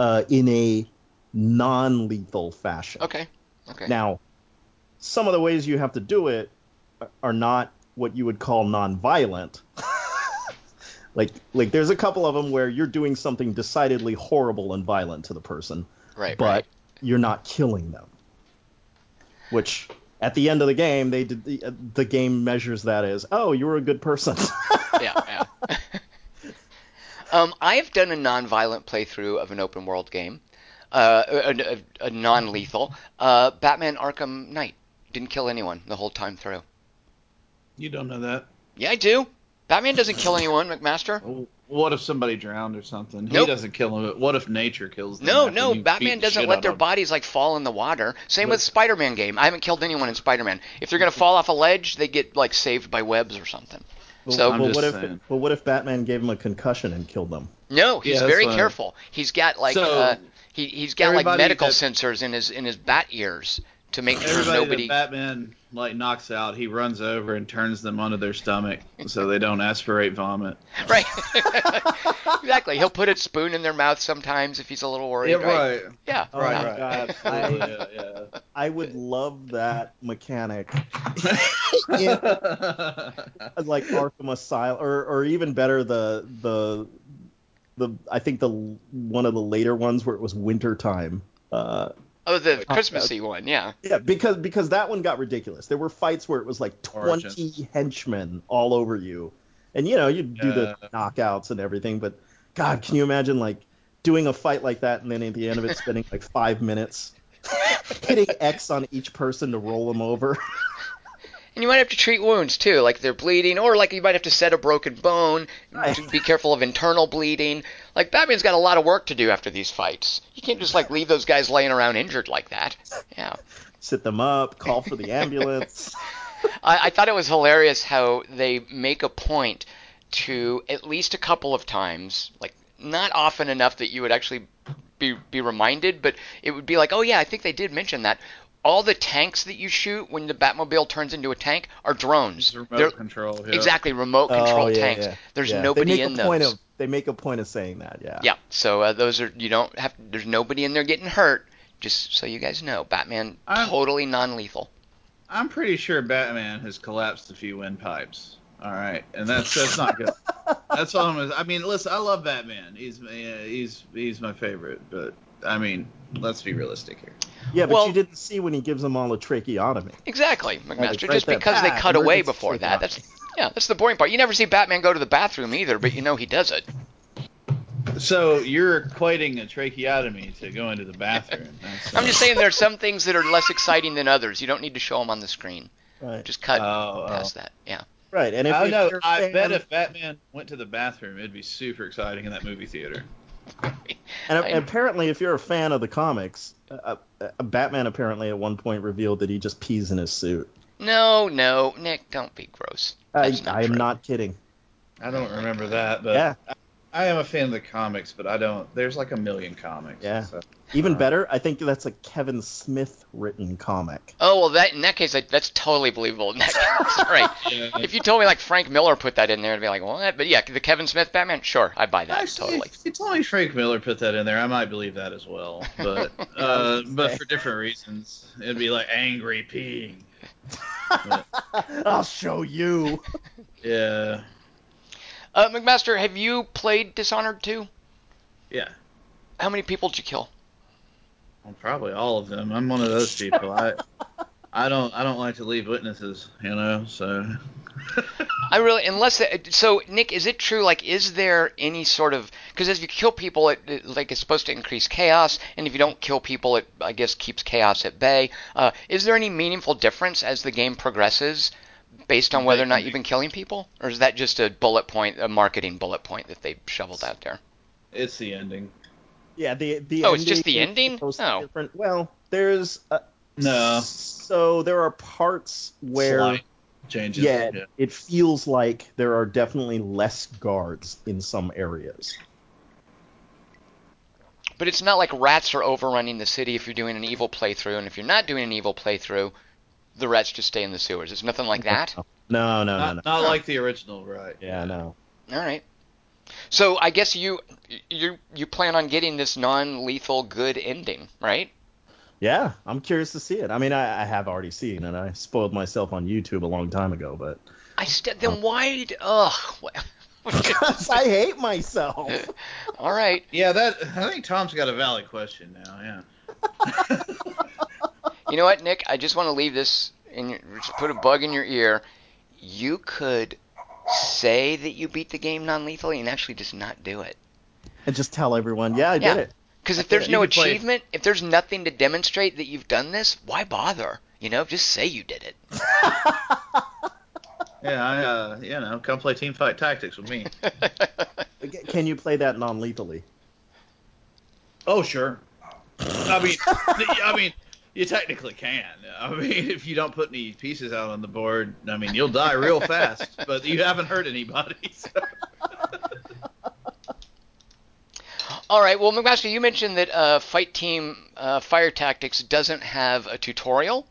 uh, in a non-lethal fashion. Okay. Okay. Now, some of the ways you have to do it are not what you would call non-violent. like like there's a couple of them where you're doing something decidedly horrible and violent to the person, right? But right. you're not killing them. Which at the end of the game, they did the, uh, the game measures that as oh you were a good person. yeah, yeah. um, I have done a non-violent playthrough of an open world game, uh, a, a, a non-lethal uh, Batman Arkham Knight. Didn't kill anyone the whole time through. You don't know that. Yeah, I do. Batman doesn't kill anyone, McMaster. What if somebody drowned or something? Nope. He doesn't kill them. What if nature kills them? No, no, Batman doesn't shit let their them? bodies like fall in the water. Same But- with Spider-Man game. I haven't killed anyone in Spider-Man. If they're gonna fall off a ledge, they get like saved by webs or something. So I'm but just what if saying. but what if Batman gave him a concussion and killed them? no, he's Yeah, very fine. careful. He's got like So, uh, he he's got like medical that- sensors in his in his bat ears to make sure Everybody nobody. that Batman like knocks out, he runs over and turns them onto their stomach so they don't aspirate vomit. Right. exactly. He'll put a spoon in their mouth sometimes if he's a little worried. right. Yeah. Oh Right, my right. God, I, yeah, yeah. I would love that mechanic in like Arkham Asylum, or or even better the the the I think the one of the later ones where it was winter time. Uh, Oh, the Christmassy uh, one. Yeah. yeah, because because that one got ridiculous. There were fights where it was like twenty Origins. henchmen all over you, and you know you'd do the knockouts and everything. But God, can you imagine like doing a fight like that and then at the end of it spending like five minutes hitting X on each person to roll them over? And you might have to treat wounds too, like they're bleeding, or like you might have to set a broken bone. Be careful of internal bleeding. Like Batman's got a lot of work to do after these fights. You can't just like leave those guys laying around injured like that. Yeah. Sit them up, call for the ambulance. I, I thought it was hilarious how they make a point to at least a couple of times, like not often enough that you would actually be be reminded, but it would be like, oh yeah, I think they did mention that. All the tanks that you shoot when the Batmobile turns into a tank are drones. Remote They're- control. yeah. Exactly, remote control oh, yeah, tanks. yeah. There's Yeah. nobody they make in a those. Point of, they make a point of saying that, yeah. yeah, so uh, those are you don't have. There's nobody in there getting hurt. Just so you guys know, Batman I'm- totally non-lethal. I'm pretty sure Batman has collapsed a few windpipes. All right, and that's that's not good. that's all I'm. Gonna, I mean, listen, I love Batman. He's uh, he's he's my favorite, but I mean, let's be realistic here. Yeah, but Well- you didn't see when he gives them all a tracheotomy. Exactly, it's McMaster. Just because they cut away before that. That's yeah, that's the boring part. You never see Batman go to the bathroom either, but you know he does it. So you're equating a tracheotomy to going to the bathroom. I'm just saying there are some things that are less exciting than others. You don't need to show them on the screen. Right. Just cut Oh, oh. past that. Yeah. Right. And if, I if know. you're a I fan- bet if Batman went to the bathroom, it'd be super exciting in that movie theater. And I- apparently, if you're a fan of the comics, uh, uh, Batman apparently at one point revealed that he just pees in his suit. No, no, Nick, don't be gross. I, That's I am true. not kidding. I don't remember that, but Yeah. I, I am a fan of the comics, but I don't. There's like a million comics. Yeah. so- Even Uh, better, I think that's a Kevin Smith written comic. Oh well, that in that case, I, that's totally believable. In that case, right? Yeah. If you told me like Frank Miller put that in there, I'd be like, what? But yeah, the Kevin Smith Batman, sure, I buy that Actually, totally. if you told me Frank Miller put that in there, I might believe that as well. But uh, but for different reasons, it'd be like angry peeing. I'll show you. Yeah, Uh, McMaster, have you played Dishonored 2? yeah. How many people did you kill? Well, probably all of them. I'm one of those people. I I don't I don't like to leave witnesses, you know. So I really, unless so, Nick, is it true? Like, is there any sort of because as you kill people, it, it like it's supposed to increase chaos, and if you don't kill people, it I guess keeps chaos at bay. Uh, is there any meaningful difference as the game progresses, based on whether or not you've been killing people, or is that just a bullet point, a marketing bullet point that they shoveled out there? it's the ending. Yeah, the the Oh, it's just the ending? supposed to be Oh. different. Well, there's uh, No. So there are parts where Slight changes. yeah, it feels like there are definitely less guards in some areas. But it's not like rats are overrunning the city if you're doing an evil playthrough, and if you're not doing an evil playthrough, the rats just stay in the sewers. It's nothing like that. No, no, no, Not, no. not like the original, right? Yeah, no. All right. So I guess you you you plan on getting this non-lethal good ending, right? Yeah, I'm curious to see it. I mean, I, I have already seen it. I spoiled myself on YouTube a long time ago, but I st- then um, why? d- Ugh. because I hate myself. All right. Yeah, that I think Tom's got a valid question now. Yeah. You know what, Nick? I just want to leave this and just put a bug in your ear. You could say that you beat the game non-lethally and actually just not do it. And just tell everyone, yeah, I Yeah. did it. Because if there's it. no You achievement, if there's nothing to demonstrate that you've done this, why bother? You know, just say you did it. Yeah, I, uh, you know, come play Teamfight Tactics with me. Can you play that non-lethally? Oh, sure. I mean, I mean, you technically can. I mean, if you don't put any pieces out on the board, I mean, you'll die real fast. But you haven't hurt anybody. So. All right. Well, McMaster, you mentioned that uh, Fight Team uh, Fire Tactics doesn't have a tutorial,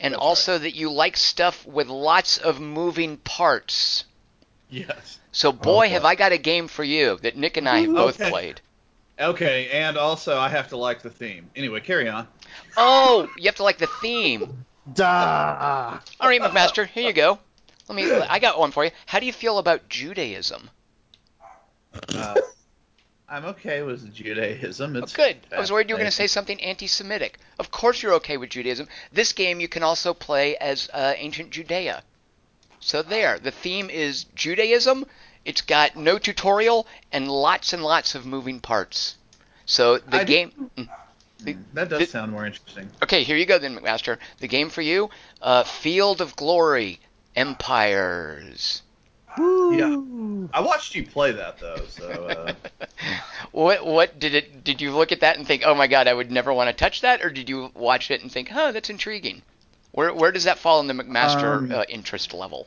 and That's also that you like stuff with lots of moving parts. Yes. So, boy, Okay. have I got a game for you that Nick and I have both Okay. played. Okay, and also I have to like the theme. Anyway, carry on. Oh, you have to like the theme. Duh. All right, McMaster, here you go. Let me. I got one for you. How do you feel about Judaism? Uh, I'm okay with Judaism. Oh, It's good. I was worried you were going to say something anti-Semitic. Of course, you're okay with Judaism. This game you can also play as uh, ancient Judea. So there, the theme is Judaism. It's got no tutorial and lots and lots of moving parts. So the I game. Mm. Mm, That does Th- sound more interesting. Okay, here you go then, McMaster. The game for you: uh, Field of Glory, Empires. Woo. I watched you play that though, so uh, what what did it? Did you look at that and think, oh my god, I would never want to touch that, or did you watch it and think, oh, that's intriguing? Where where does that fall in the McMaster Um, uh, interest level?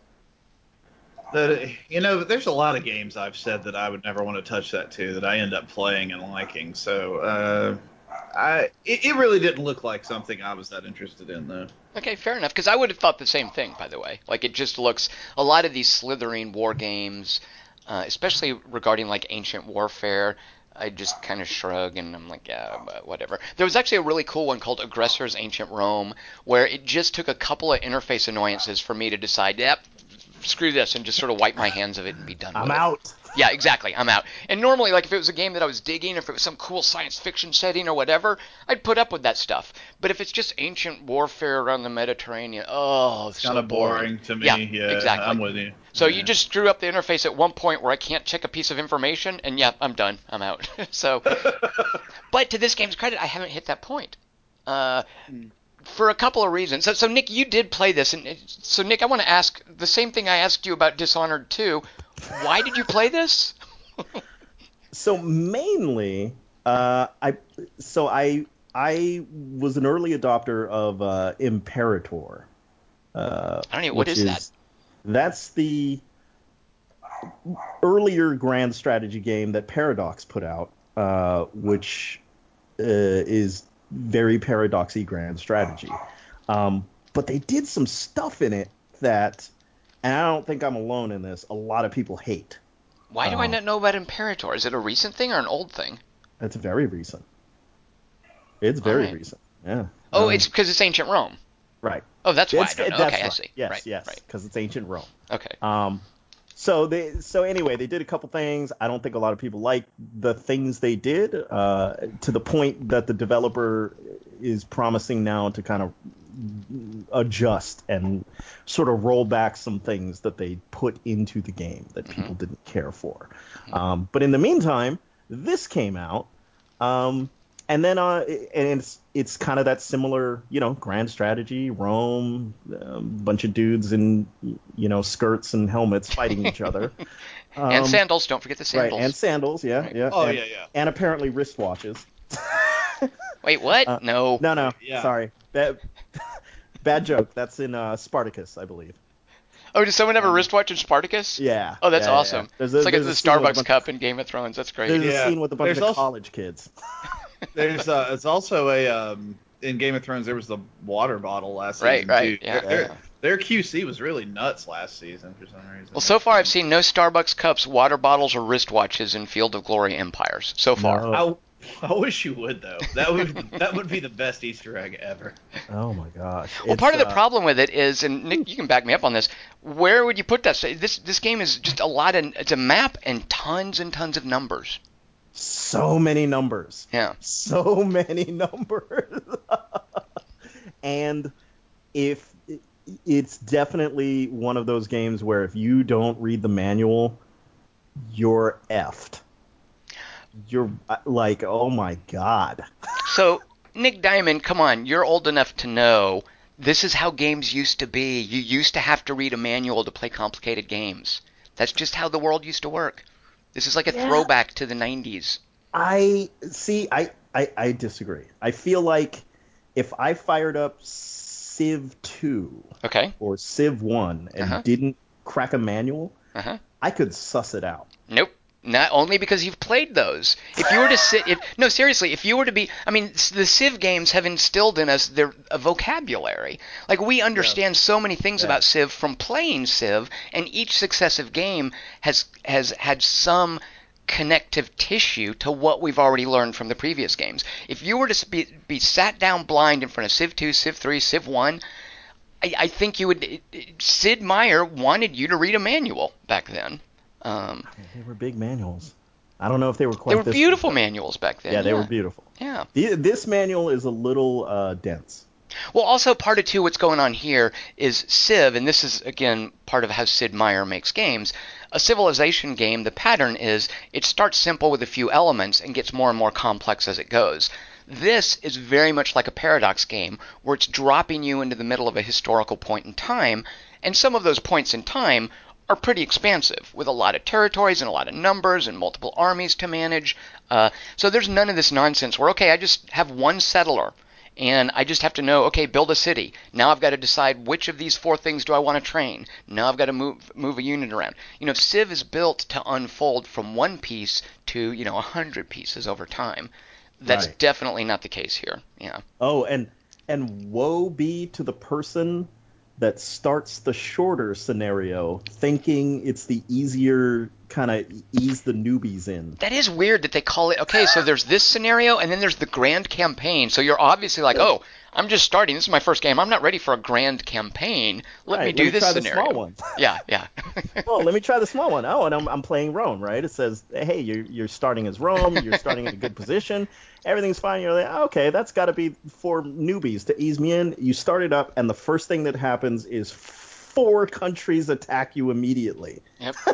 the you know, there's a lot of games I've said that I would never want to touch that to that I end up playing and liking. So uh, I it, it really didn't look like something I was that interested in though. Okay, fair enough. Because I would have thought the same thing, by the way. Like it just looks a lot of these slithering war games, uh, especially regarding like ancient warfare. I just kind of shrug and I'm like, yeah, whatever. There was actually a really cool one called Aggressors Ancient Rome, where it just took a couple of interface annoyances for me to decide, yep, screw this, and just sort of wipe my hands of it and be done I'm with it. out. Yeah, exactly. I'm out. And normally, like if it was a game that I was digging, if it was some cool science fiction setting or whatever, I'd put up with that stuff. But if it's just ancient warfare around the Mediterranean, oh, it's Kind so of boring to me. Yeah, Yeah, exactly. I'm with you. So Yeah. you just screw up the interface at one point where I can't check a piece of information, and yeah, I'm done. I'm out. so, but to this game's credit, I haven't hit that point. Uh, for a couple of reasons. So, so Nick, you did play this, and so Nick, I want to ask the same thing I asked you about Dishonored 2. Why did you play this? So mainly, uh, I so I I was an early adopter of uh, Imperator. Uh, I don't know what which is that. That's the earlier grand strategy game that Paradox put out, uh, which uh, is very paradoxy grand strategy. Um, but they did some stuff in it that, and I don't think I'm alone in this. A lot of people hate. Why do I Oh. not know about Imperator? Is it a recent thing or an old thing? It's very recent. It's very Alright. recent. Yeah. Oh, Um, it's because it's ancient Rome. right. Oh, that's why It's- I don't know. Okay, I see. Yes, right, yes, right. because it's ancient Rome. Okay. Um, so they, so anyway, they did a couple things. I don't think a lot of people like the things they did, uh, to the point that the developer is promising now to kind of adjust and sort of roll back some things that they put into the game that people didn't care for. Um, but in the meantime, this came out. Um, and then uh, and it's it's kind of that similar, you know, grand strategy, Rome, a bunch of dudes in you know skirts and helmets fighting each other, and Um, sandals. Don't forget the sandals. right? sandals. And sandals, yeah, Right. yeah. Oh and, yeah, yeah. and apparently wristwatches. Wait, what? Uh, no. No, no, Yeah. sorry, bad, bad joke. That's in uh, Spartacus, I believe. Oh, does someone have a wristwatch in Spartacus? Yeah. Oh, that's yeah, yeah, awesome. yeah. There's a- it's like there's the a scene a Starbucks bunch- cup in Game of Thrones. That's great. There's Yeah. a scene with a bunch There's of also- college kids. There's uh, it's also a um, in Game of Thrones there was the water bottle last Right, season right, too. yeah, Their, yeah. their QC was really nuts last season for some reason. Well, so far I've seen no Starbucks cups, water bottles, or wristwatches in Field of Glory Empires. So far. No. I, I wish you would though. That would that would be the best Easter egg ever. Oh my gosh. Well, It's, part of the uh, problem with it is, and Nick, you can back me up on this. Where would you put that? This this game is just a lot of. It's a map and tons and tons of numbers. So many numbers. Yeah. so many numbers. and if it's definitely one of those games where if you don't read the manual, you're effed. You're uh, like, oh my god. So, Nick Diamond, come on, you're old enough to know this is how games used to be. You used to have to read a manual to play complicated games. That's just how the world used to work. This is like a Yeah. throwback to the 90s. I see. I, I I disagree. I feel like if I fired up Civ two Okay? or Civ one and Uh-huh. didn't crack a manual, Uh-huh. I could suss it out. Nope. Not only because you've played those. If you were to sit, if no, seriously, if you were to be, I mean, the Civ games have instilled in us their a vocabulary. Like we understand so many things Yeah. about Civ from playing Civ, and each successive game has has had some connective tissue to what we've already learned from the previous games. If you were to be, be sat down blind in front of Civ 2, Civ 3, Civ 1, I, I think you would. Sid Meier wanted you to read a manual back then. Um, They were big manuals. I don't know if they were quite. they were beautiful big, manuals back then. Yeah, they were beautiful. Yeah. The- This manual is a little uh, dense. Well, also part of too, what's going on here is Civ, and this is again part of how Sid Meier makes games. A civilization game, the pattern is it starts simple with a few elements and gets more and more complex as it goes. This is very much like a paradox game where it's dropping you into the middle of a historical point in time, and some of those points in time are pretty expansive with a lot of territories and a lot of numbers and multiple armies to manage. Uh, so there's none of this nonsense where, okay, I just have one settler and I just have to know, okay, build a city. Now I've got to decide which of these four things do I want to train. Now I've got to move move a unit around. You know, Civ is built to unfold from one piece to you know a hundred pieces over time. That's Right. definitely not the case here. Yeah. Oh, and and woe be to the person that starts the shorter scenario thinking it's the easier kind of ease the newbies in. That is weird that they call it. Okay, so there's this scenario, and then there's the grand campaign. So you're obviously like, oh, I'm just starting. This is my first game. I'm not ready for a grand campaign. Let Right, me do let me this scenario. small one. Yeah, yeah. oh, let me try the small one. Oh, and I'm, I'm playing Rome, right? It says, hey, you're, you're starting as Rome. You're starting in a good position. Everything's fine. You're like, oh, okay, that's got to be for newbies to ease me in. You start it up, and the first thing that happens is four countries attack you immediately. Yep.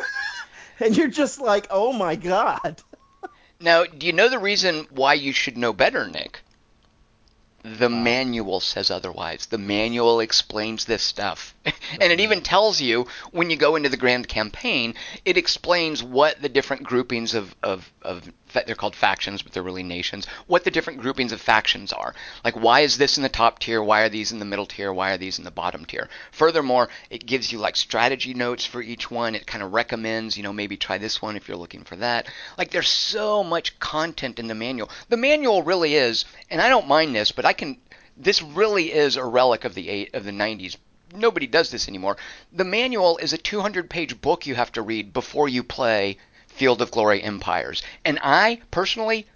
And you're just like, oh my god. Now, do you know the reason why you should know better, Nick? The manual says otherwise. The manual explains this stuff. and it even tells you when you go into the grand campaign, it explains what the different groupings of, of, of they're called factions, but they're really nations, what the different groupings of factions are. Like, why is this in the top tier? Why are these in the middle tier? Why are these in the bottom tier? Furthermore, it gives you like strategy notes for each one. It kind of recommends, you know, maybe try this one if you're looking for that. Like, there's so much content in the manual. The manual really is, and I don't mind this, but I can. This really is a relic of the eight of the 90s. Nobody does this anymore. The manual is a 200-page book you have to read before you play Field of Glory Empires. And I personally,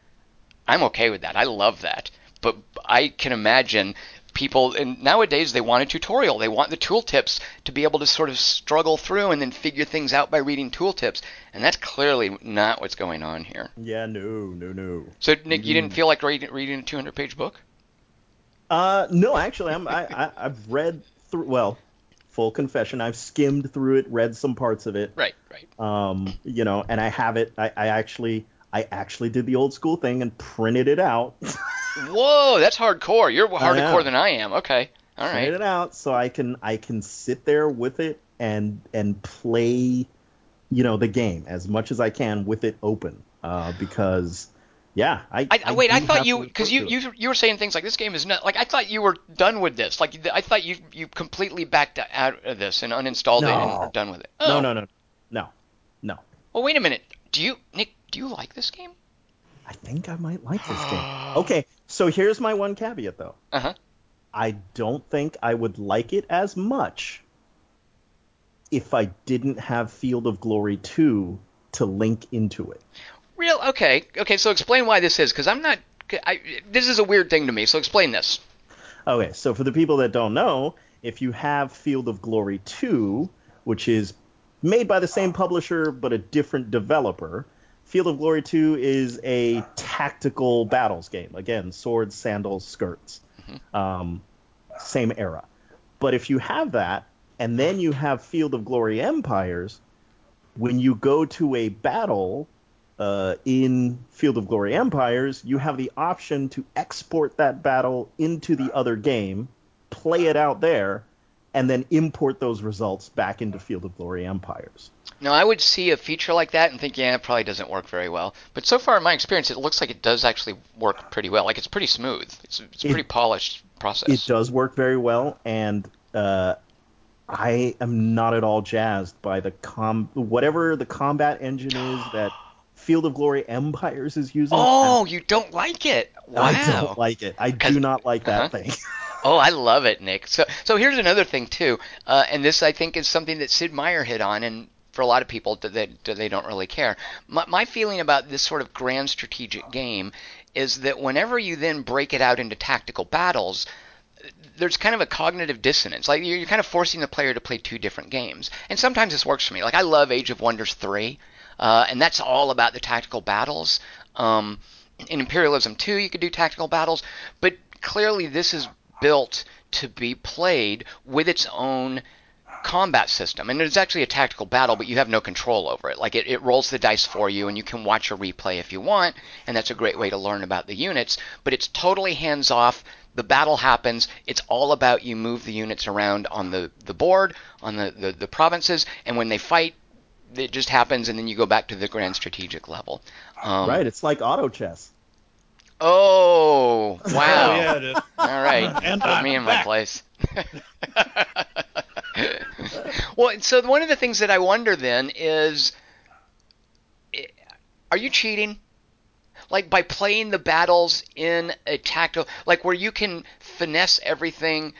I'm okay with that. I love that. But I can imagine people, and nowadays they want a tutorial. They want the tooltips to be able to sort of struggle through and then figure things out by reading tooltips. And that's clearly not what's going on here. Yeah, no, no, no. So, Nick, you didn't feel like reading, reading a 200 page book? Uh, no, actually, I'm, I, I, I've read through. Well, full confession, I've skimmed through it, read some parts of it. Right, right. Um, you know, and I have it. I, I actually, I actually did the old school thing and printed it out. Whoa, that's hardcore. You're harder core than I am. Okay. all right. printed it out so I can, I can sit there with it and and play, you know, the game as much as I can with it open. Uh, because. Yeah, I, I, wait, I thought you because you, you you were saying things like this game is not like I thought you were done with this. Like I thought you you completely backed out of this and uninstalled it and No. were done with it. No, Oh. no, no, no, no. Well, wait a minute. Do you Nick? Do you like this game? I think I might like this game. Okay, so here's my one caveat though. Uh huh. I don't think I would like it as much if I didn't have Field of Glory 2 to link into it. Real okay. Okay. So explain why this is because I'm not. I, this is a weird thing to me. So explain this. Okay, so for the people that don't know, if you have Field of Glory 2, which is made by the same publisher but a different developer, Field of Glory 2 is a tactical battles game. Again, swords, sandals, skirts. Um, same era. But if you have that, and then you have Field of Glory Empires, when you go to a battle uh, in Field of Glory Empires, you have the option to export that battle into the other game, play it out there, and then import those results back into Field of Glory Empires. Now I would see a feature like that and think, yeah, it probably doesn't work very well. But so far in my experience, it looks like it does actually work pretty well. Like it's pretty smooth. It's it's a It- pretty polished process. It does work very well, and uh, I am not at all jazzed by the com whatever the combat engine is that Field of Glory Empires is using. Oh, you don't like it? Wow. I don't like it. I do not like that uh-huh. thing. Oh, I love it, Nick. So, so here's another thing too, uh, and this I think is something that Sid Meier hit on, and for a lot of people that they, they don't really care. My, my feeling about this sort of grand strategic game is that whenever you then break it out into tactical battles, there's kind of a cognitive dissonance. Like you're, you're kind of forcing the player to play two different games, and sometimes this works for me. Like I love Age of Wonders three, uh, and that's all about the tactical battles. Um, in Imperialism 2, you could do tactical battles, but clearly this is built to be played with its own combat system. And it's actually a tactical battle, but you have no control over it. Like it, it rolls the dice for you, and you can watch a replay if you want, and that's a great way to learn about the units. But it's totally hands off. The battle happens. It's all about you move the units around on the, the board, on the, the, the provinces, and when they fight, it just happens, and then you go back to the grand strategic level. Um, right, it's like auto chess. Oh, wow. Oh, yeah, it is. All right. And Put I'm me in my place. well, so one of the things that I wonder then is are you cheating? Like by playing the battles in a tactical, like where you can finesse everything,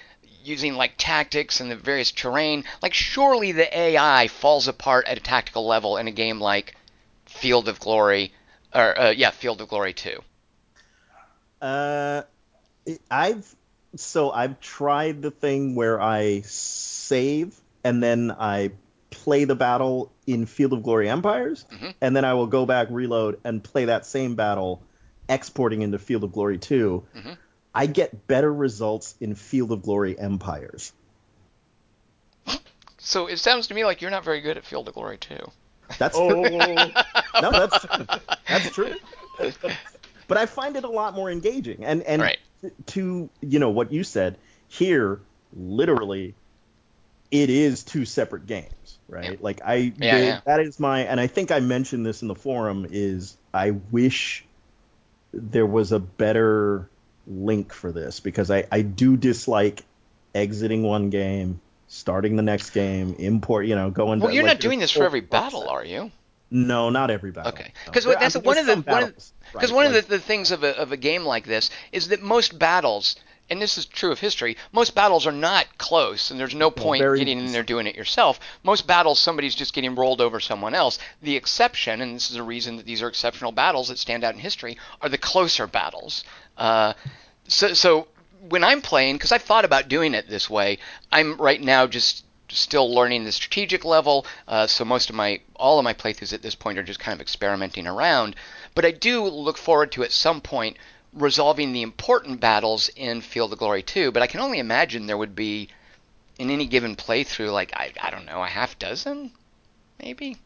using like tactics and the various terrain. Like, surely the AI falls apart at a tactical level in a game like Field of Glory, or uh, yeah, Field of Glory 2. Uh, I've so I've tried the thing where I save and then I play the battle in Field of Glory Empires, Mhm. and then I will go back, reload, and play that same battle, exporting into Field of Glory 2. Mhm. I get better results in Field of Glory Empires. So it sounds to me like you're not very good at Field of Glory 2. That's Oh, true. no, that's that's true. But I find it a lot more engaging, and and Right. to you know what you said here, literally, it is two separate games, right? Like I, Yeah, the- yeah. that is my, and I think I mentioned this in the forum. Is I wish there was a better link for this because I I do dislike exiting one game. Starting the next game, import, you know, going. Well, to, you're like, not doing this for every battle, are you? No, not every battle. Okay. No. 'Cause There- that's I mean, one of the- one of- Because right, one of the, the things of a, of a game like this is that most battles, and this is true of history, most battles are not close, and there's no point very- getting in there doing it yourself. Most battles, somebody's just getting rolled over someone else. The exception, and this is a reason that these are exceptional battles that stand out in history, are the closer battles. Uh, so, so when I'm playing, because I've thought about doing it this way, I'm right now just still learning the strategic level. Uh, so most of my, all of my playthroughs at this point are just kind of experimenting around. But I do look forward to at some point resolving the important battles in Field of Glory 2. But I can only imagine there would be in any given playthrough, like I, I don't know, a half dozen, maybe.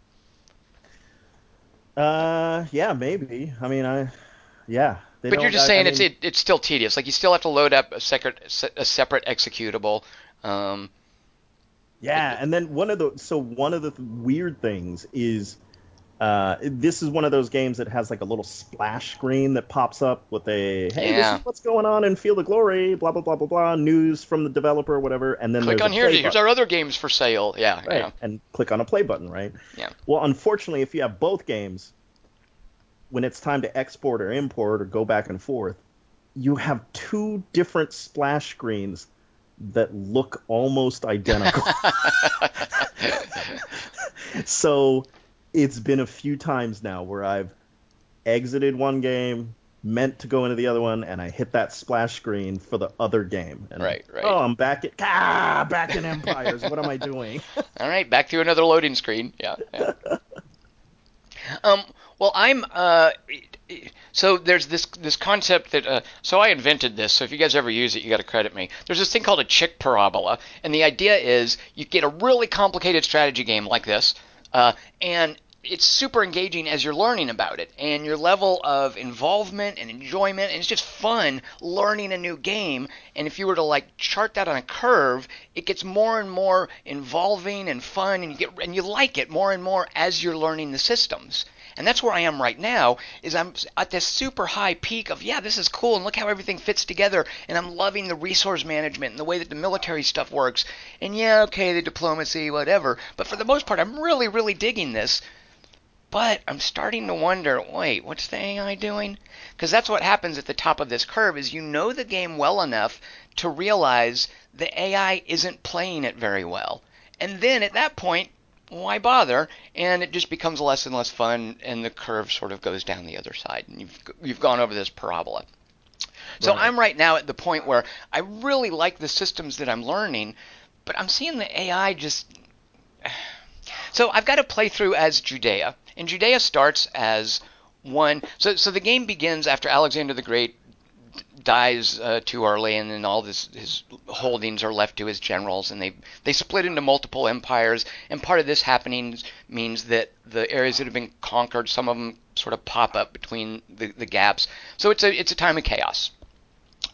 Uh, yeah, maybe. I mean, I, yeah. They But you're just I- saying I it's it, it's still tedious. Like you still have to load up a separate a separate executable. Um, Yeah, and then one of the so one of the th- weird things is, uh, this is one of those games that has like a little splash screen that pops up with a hey, Yeah. this is what's going on in Field of Glory, blah blah blah blah blah, news from the developer, whatever, and then click on here. Here's button. our other games for sale. Yeah, right, yeah. and click on a play button, right? Yeah. Well, unfortunately, if you have both games, when it's time to export or import or go back and forth, you have two different splash screens that look almost identical. so it's been a few times now where I've exited one game, meant to go into the other one, and I hit that splash screen for the other game. And, Right, right. Oh, I'm back at ah, back in Empires. what am I doing? All right, back to another loading screen. Yeah. yeah. um. Well, I'm. Uh. So there's this this concept that. Uh, so I invented this. So if you guys ever use it, you got to credit me. There's this thing called a chick parabola, and the idea is you get a really complicated strategy game like this, uh, and it's super engaging as you're learning about it, and your level of involvement and enjoyment, and it's just fun learning a new game. And if you were to like chart that on a curve, it gets more and more involving and fun, and you get and you like it more and more as you're learning the systems. And that's where I am right now. Is I'm at this super high peak of yeah, this is cool, and look how everything fits together, and I'm loving the resource management and the way that the military stuff works. And yeah, okay, the diplomacy, whatever. But for the most part, I'm really, really digging this. But I'm starting to wonder, wait, what's the AI doing? Because that's what happens at the top of this curve is you know the game well enough to realize the AI isn't playing it very well. And then at that point, why bother? And it just becomes less and less fun, and the curve sort of goes down the other side, and you've you've gone over this parabola. So Right. I'm right now at the point where I really like the systems that I'm learning, but I'm seeing the AI just. So I've got to play through as Judea, and Judea starts as one. So so the game begins after Alexander the Great dies uh, too early, and then all this, his holdings are left to his generals, and they they split into multiple empires. And part of this happening means that the areas that have been conquered, some of them sort of pop up between the, the gaps. So it's a it's a time of chaos.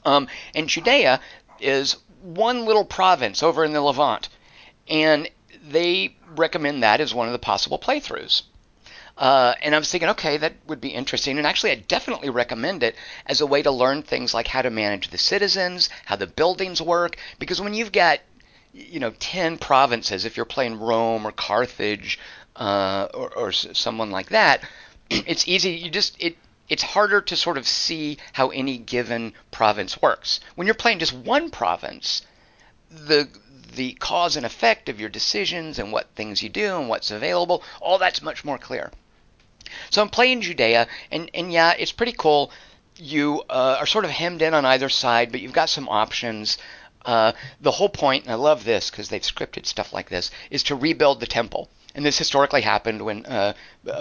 Um, and Judea is one little province over in the Levant, and they recommend that as one of the possible playthroughs. Uh, and I was thinking, okay, that would be interesting. And actually, I definitely recommend it as a way to learn things like how to manage the citizens, how the buildings work. Because when you've got, you know, 10 provinces, if you're playing Rome or Carthage uh, or, or someone like that, it's easy. You just, it, it's harder to sort of see how any given province works. When you're playing just one province, the the cause and effect of your decisions and what things you do and what's available, all that's much more clear. So I'm playing Judea, and, and yeah, it's pretty cool. You uh, are sort of hemmed in on either side, but you've got some options. Uh, the whole point, and I love this because they've scripted stuff like this, is to rebuild the temple. And this historically happened when uh,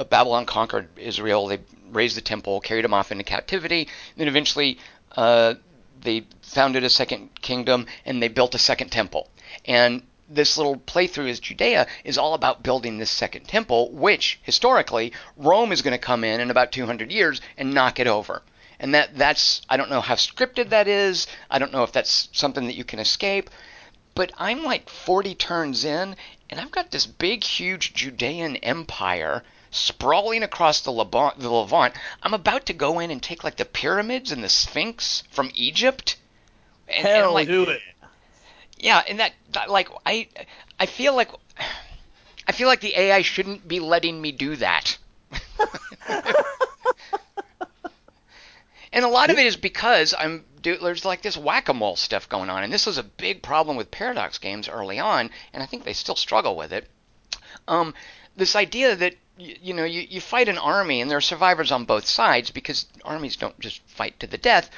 Babylon conquered Israel. They razed the temple, carried them off into captivity, and then eventually uh, they founded a second kingdom and they built a second temple. And this little playthrough as Judea is all about building this second temple, which historically Rome is going to come in in about 200 years and knock it over. And that that's I don't know how scripted that is. I don't know if that's something that you can escape. But I'm like 40 turns in, and I've got this big, huge Judean empire sprawling across the Levant, the Levant. I'm about to go in and take like the pyramids and the Sphinx from Egypt. And, Hell, and like, do it. Yeah, and that, that like I I feel like I feel like the AI shouldn't be letting me do that. and a lot of it is because I'm there's like this whack-a-mole stuff going on, and this was a big problem with Paradox games early on, and I think they still struggle with it. Um, this idea that you, you know you, you fight an army and there are survivors on both sides because armies don't just fight to the death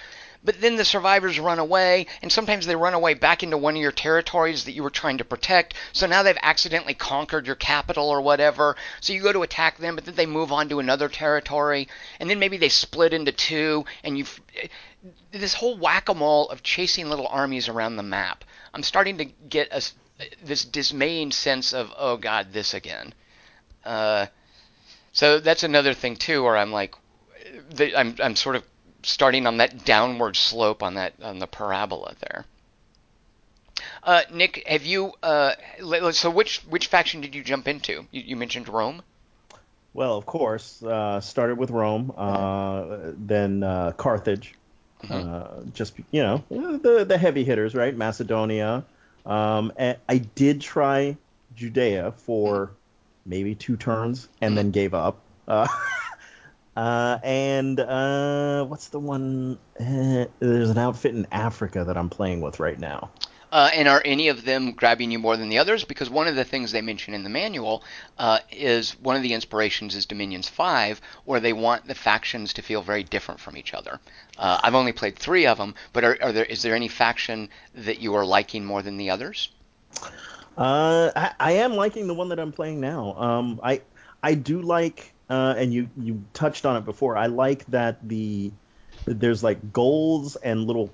but then the survivors run away, and sometimes they run away back into one of your territories that you were trying to protect. So now they've accidentally conquered your capital or whatever. So you go to attack them, but then they move on to another territory, and then maybe they split into two, and you this whole whack-a-mole of chasing little armies around the map. I'm starting to get a, this dismaying sense of oh god, this again. Uh, so that's another thing too, where I'm like, I'm I'm sort of starting on that downward slope on that on the parabola there. Uh, Nick, have you? Uh, so which which faction did you jump into? You, you mentioned Rome. Well, of course, uh, started with Rome, uh, then uh, Carthage. Mm-hmm. Uh, just you know the the heavy hitters, right? Macedonia. Um, I did try Judea for maybe two turns and then gave up. Uh, and uh, what's the one? Uh, there's an outfit in Africa that I'm playing with right now. Uh, and are any of them grabbing you more than the others? Because one of the things they mention in the manual uh, is one of the inspirations is Dominions 5, where they want the factions to feel very different from each other. Uh, I've only played three of them, but are, are, there is there any faction that you are liking more than the others? Uh, I, I, am liking the one that I'm playing now. Um, I I do like uh, and you you touched on it before. I like that the there's like goals and little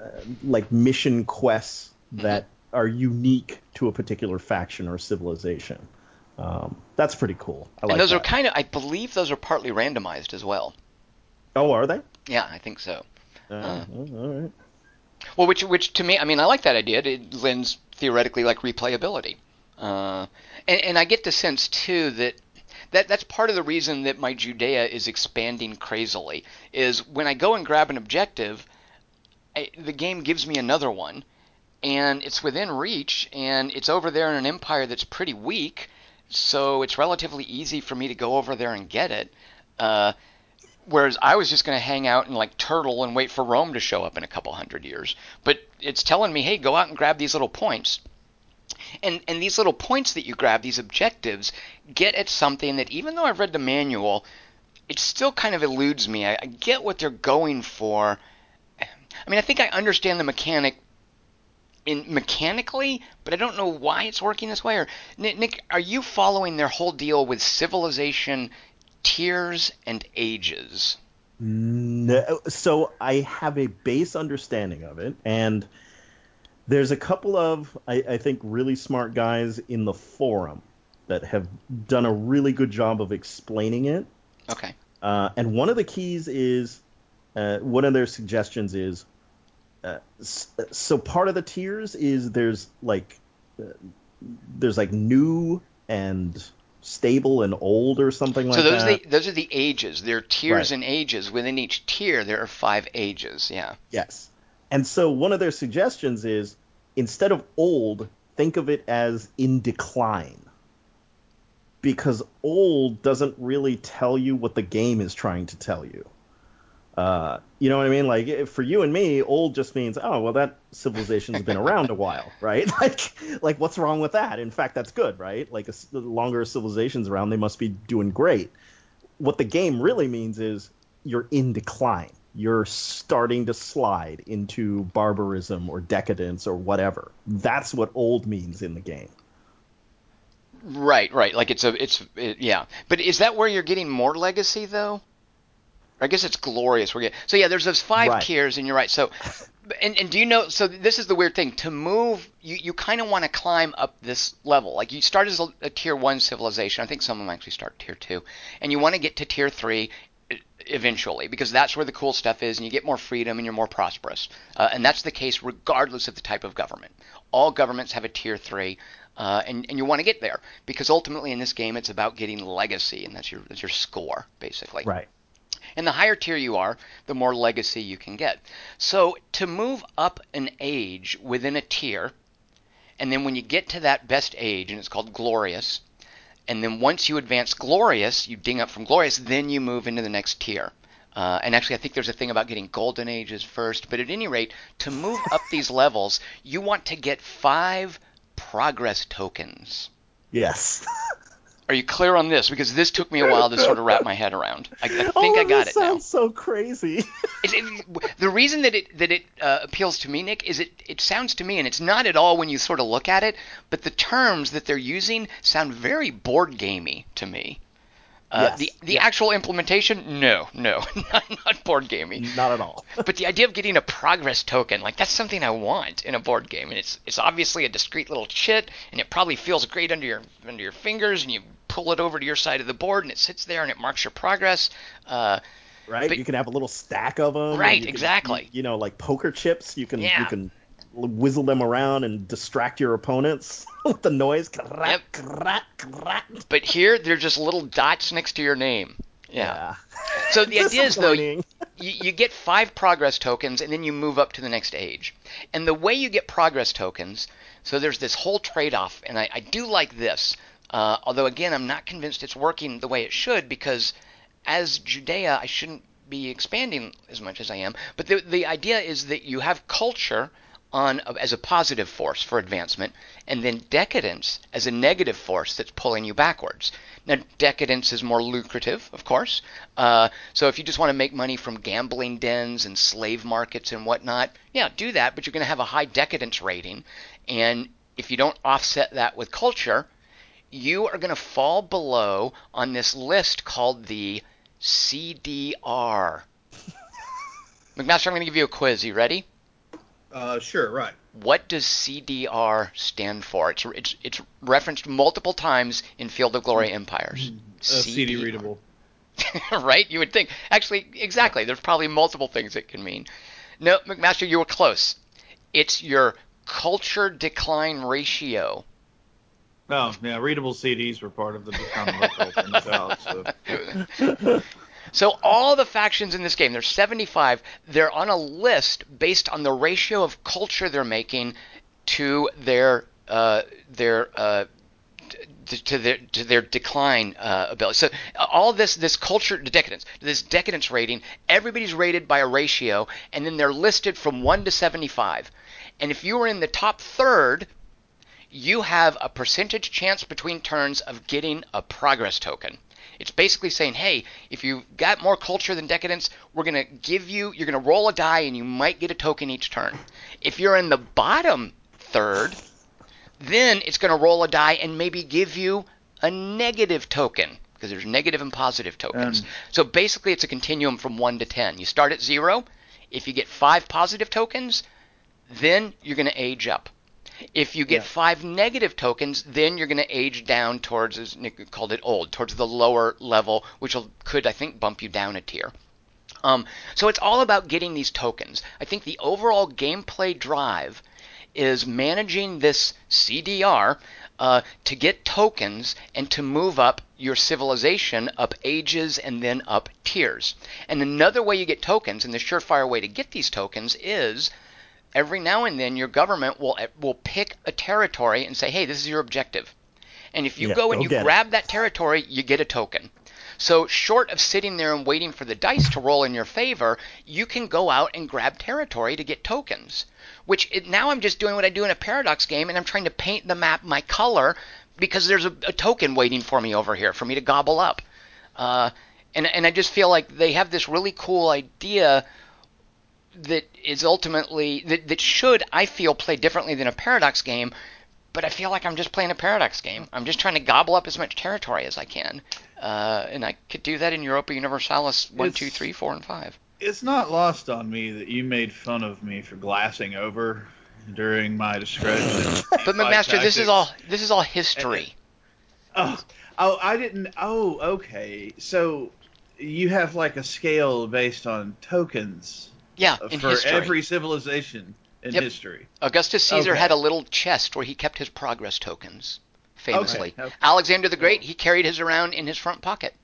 uh, like mission quests that are unique to a particular faction or civilization. Um, that's pretty cool. I like and those that. are kind of, I believe, those are partly randomized as well. Oh, are they? Yeah, I think so. Uh, uh, all right. Well, which which to me, I mean, I like that idea. It lends theoretically like replayability, uh, and and I get the sense too that that that's part of the reason that my Judea is expanding crazily. Is when I go and grab an objective, I, the game gives me another one, and it's within reach, and it's over there in an empire that's pretty weak, so it's relatively easy for me to go over there and get it. Uh, whereas I was just going to hang out and like turtle and wait for Rome to show up in a couple hundred years. But it's telling me, hey, go out and grab these little points. And and these little points that you grab, these objectives, get at something that even though I've read the manual, it still kind of eludes me. I, I get what they're going for. I mean, I think I understand the mechanic in mechanically, but I don't know why it's working this way. Or Nick, are you following their whole deal with civilization tiers and ages? No, so I have a base understanding of it, and there's a couple of I, I, think really smart guys in the forum that have done a really good job of explaining it. Okay. Uh, and one of the keys is uh, one of their suggestions is uh, so part of the tiers is there's like uh, there's like new and stable and old or something like that. So those that. Are the, those are the ages. There are tiers right. and ages. Within each tier, there are five ages. Yeah. Yes. And so one of their suggestions is instead of old, think of it as in decline. Because old doesn't really tell you what the game is trying to tell you. Uh, you know what I mean? Like for you and me, old just means oh well that civilization's been around a while, right? Like like what's wrong with that? In fact, that's good, right? Like a longer a civilization's around, they must be doing great. What the game really means is you're in decline. You're starting to slide into barbarism or decadence or whatever. That's what old means in the game. Right, right. Like it's a, it's, it, yeah. But is that where you're getting more legacy though? I guess it's glorious. We're getting, so yeah. There's those five Right. tiers, and you're right. So, and and do you know? So this is the weird thing. To move, you you kind of want to climb up this level. Like you start as a, a tier one civilization. I think some of them actually start tier two, and you want to get to tier three eventually because that's where the cool stuff is and you get more freedom and you're more prosperous uh, and that's the case regardless of the type of government all governments have a tier 3 uh, and, and you want to get there because ultimately in this game it's about getting legacy and that's your that's your score basically Right. and the higher tier you are, the more legacy you can get. So to move up an age within a tier, and then when you get to that best age, and it's called glorious, and then once you advance glorious, you ding up from glorious, then you move into the next tier. Uh, and actually, I think there's a thing about getting golden ages first. But at any rate, to move up these levels, you want to get five progress tokens. Yes. Are you clear on this? Because this took me a while to sort of wrap my head around. I, I think All I got it now. sounds so crazy. It, it, the reason that it that it uh, appeals to me, Nick, is it it sounds to me, and it's not at all when you sort of look at it, but the terms that they're using sound very board gamey to me. Uh, Yes, the the yeah. actual implementation, no, no, not, not board gamey. Not at all. But the idea of getting a progress token, like that's something I want in a board game, and it's it's obviously a discrete little chit, and it probably feels great under your under your fingers, and you pull it over to your side of the board, and it sits there, and it marks your progress. Uh, right? But- you can have a little stack of them. Right, exactly. You, you know, like poker chips. You can Yeah. you can whizzle them around and distract your opponents with the noise. Yep. crack, crack. but here, they're just little dots next to your name. Yeah. So the idea is though, you, you get five progress tokens and then you move up to the next age. And the way you get progress tokens, so there's this whole trade-off, and I, I do like this. Uh, although again, I'm not convinced it's working the way it should because as Judea, I shouldn't be expanding as much as I am. But the the idea is that you have culture on as a positive force for advancement, and then decadence as a negative force that's pulling you backwards. Now, decadence is more lucrative, of course. Uh, so if you just want to make money from gambling dens and slave markets and whatnot, yeah, do that. But you're going to have a high decadence rating, and if you don't offset that with culture, you are going to fall below on this list called the CDR. McMaster, I'm going to give you a quiz. You ready? Uh, sure, right. What does CDR stand for? It's it's it's referenced multiple times in Field of Glory Empires. Uh, CD CDR. readable. right? You would think. Actually, exactly. There's probably multiple things it can mean. No, McMaster, you were close. It's your culture decline ratio. No, yeah, readable CDs were part of the becoming culture in the South. So. So all the factions in this game, there's 75. They're on a list based on the ratio of culture they're making to their uh, their uh, to their to their decline uh, ability. So uh, all this this culture decadence this decadence rating, everybody's rated by a ratio, and then they're listed from one to 75. And if you were in the top third, you have a percentage chance between turns of getting a progress token. It's basically saying, hey, if you've got more culture than decadence, we're going to give you, you're going to roll a die and you might get a token each turn. If you're in the bottom third, then it's going to roll a die and maybe give you a negative token because there's negative and positive tokens. Um. so basically, it's a continuum from 1 to 10. You start at 0. If you get 5 positive tokens, then you're going to age up. If you get Yeah. five negative tokens, then you're going to age down towards, as Nick called it, old, towards the lower level, which will, could, I think, bump you down a tier. Um, so it's all about getting these tokens. I think the overall gameplay drive is managing this CDR uh, to get tokens and to move up your civilization up ages and then up tiers. And another way you get tokens, and the surefire way to get these tokens is every now and then your government will will pick a territory and say, "Hey, this is your objective." And if you Yeah, go and you get it. grab that territory, you get a token. So, short of sitting there and waiting for the dice to roll in your favor, you can go out and grab territory to get tokens. Which it, now I'm just doing what I do in a Paradox game, and I'm trying to paint the map my color because there's a, a token waiting for me over here for me to gobble up. Uh, and and I just feel like they have this really cool idea that is ultimately that, that should I feel play differently than a Paradox game, but I feel like I'm just playing a Paradox game. I'm just trying to gobble up as much territory as I can, uh, and I could do that in Europa Universalis one, It's- two, three, four, and five. It's not lost on me that you made fun of me for glassing over during my description. But McMaster, this is all this is all history. Oh, oh, I didn't. Oh, okay. So you have like a scale based on tokens Yeah, in for history. every civilization in Yep. history. Augustus Caesar Okay. had a little chest where he kept his progress tokens. Famously, Okay, okay. Alexander the Great he carried his around in his front pocket.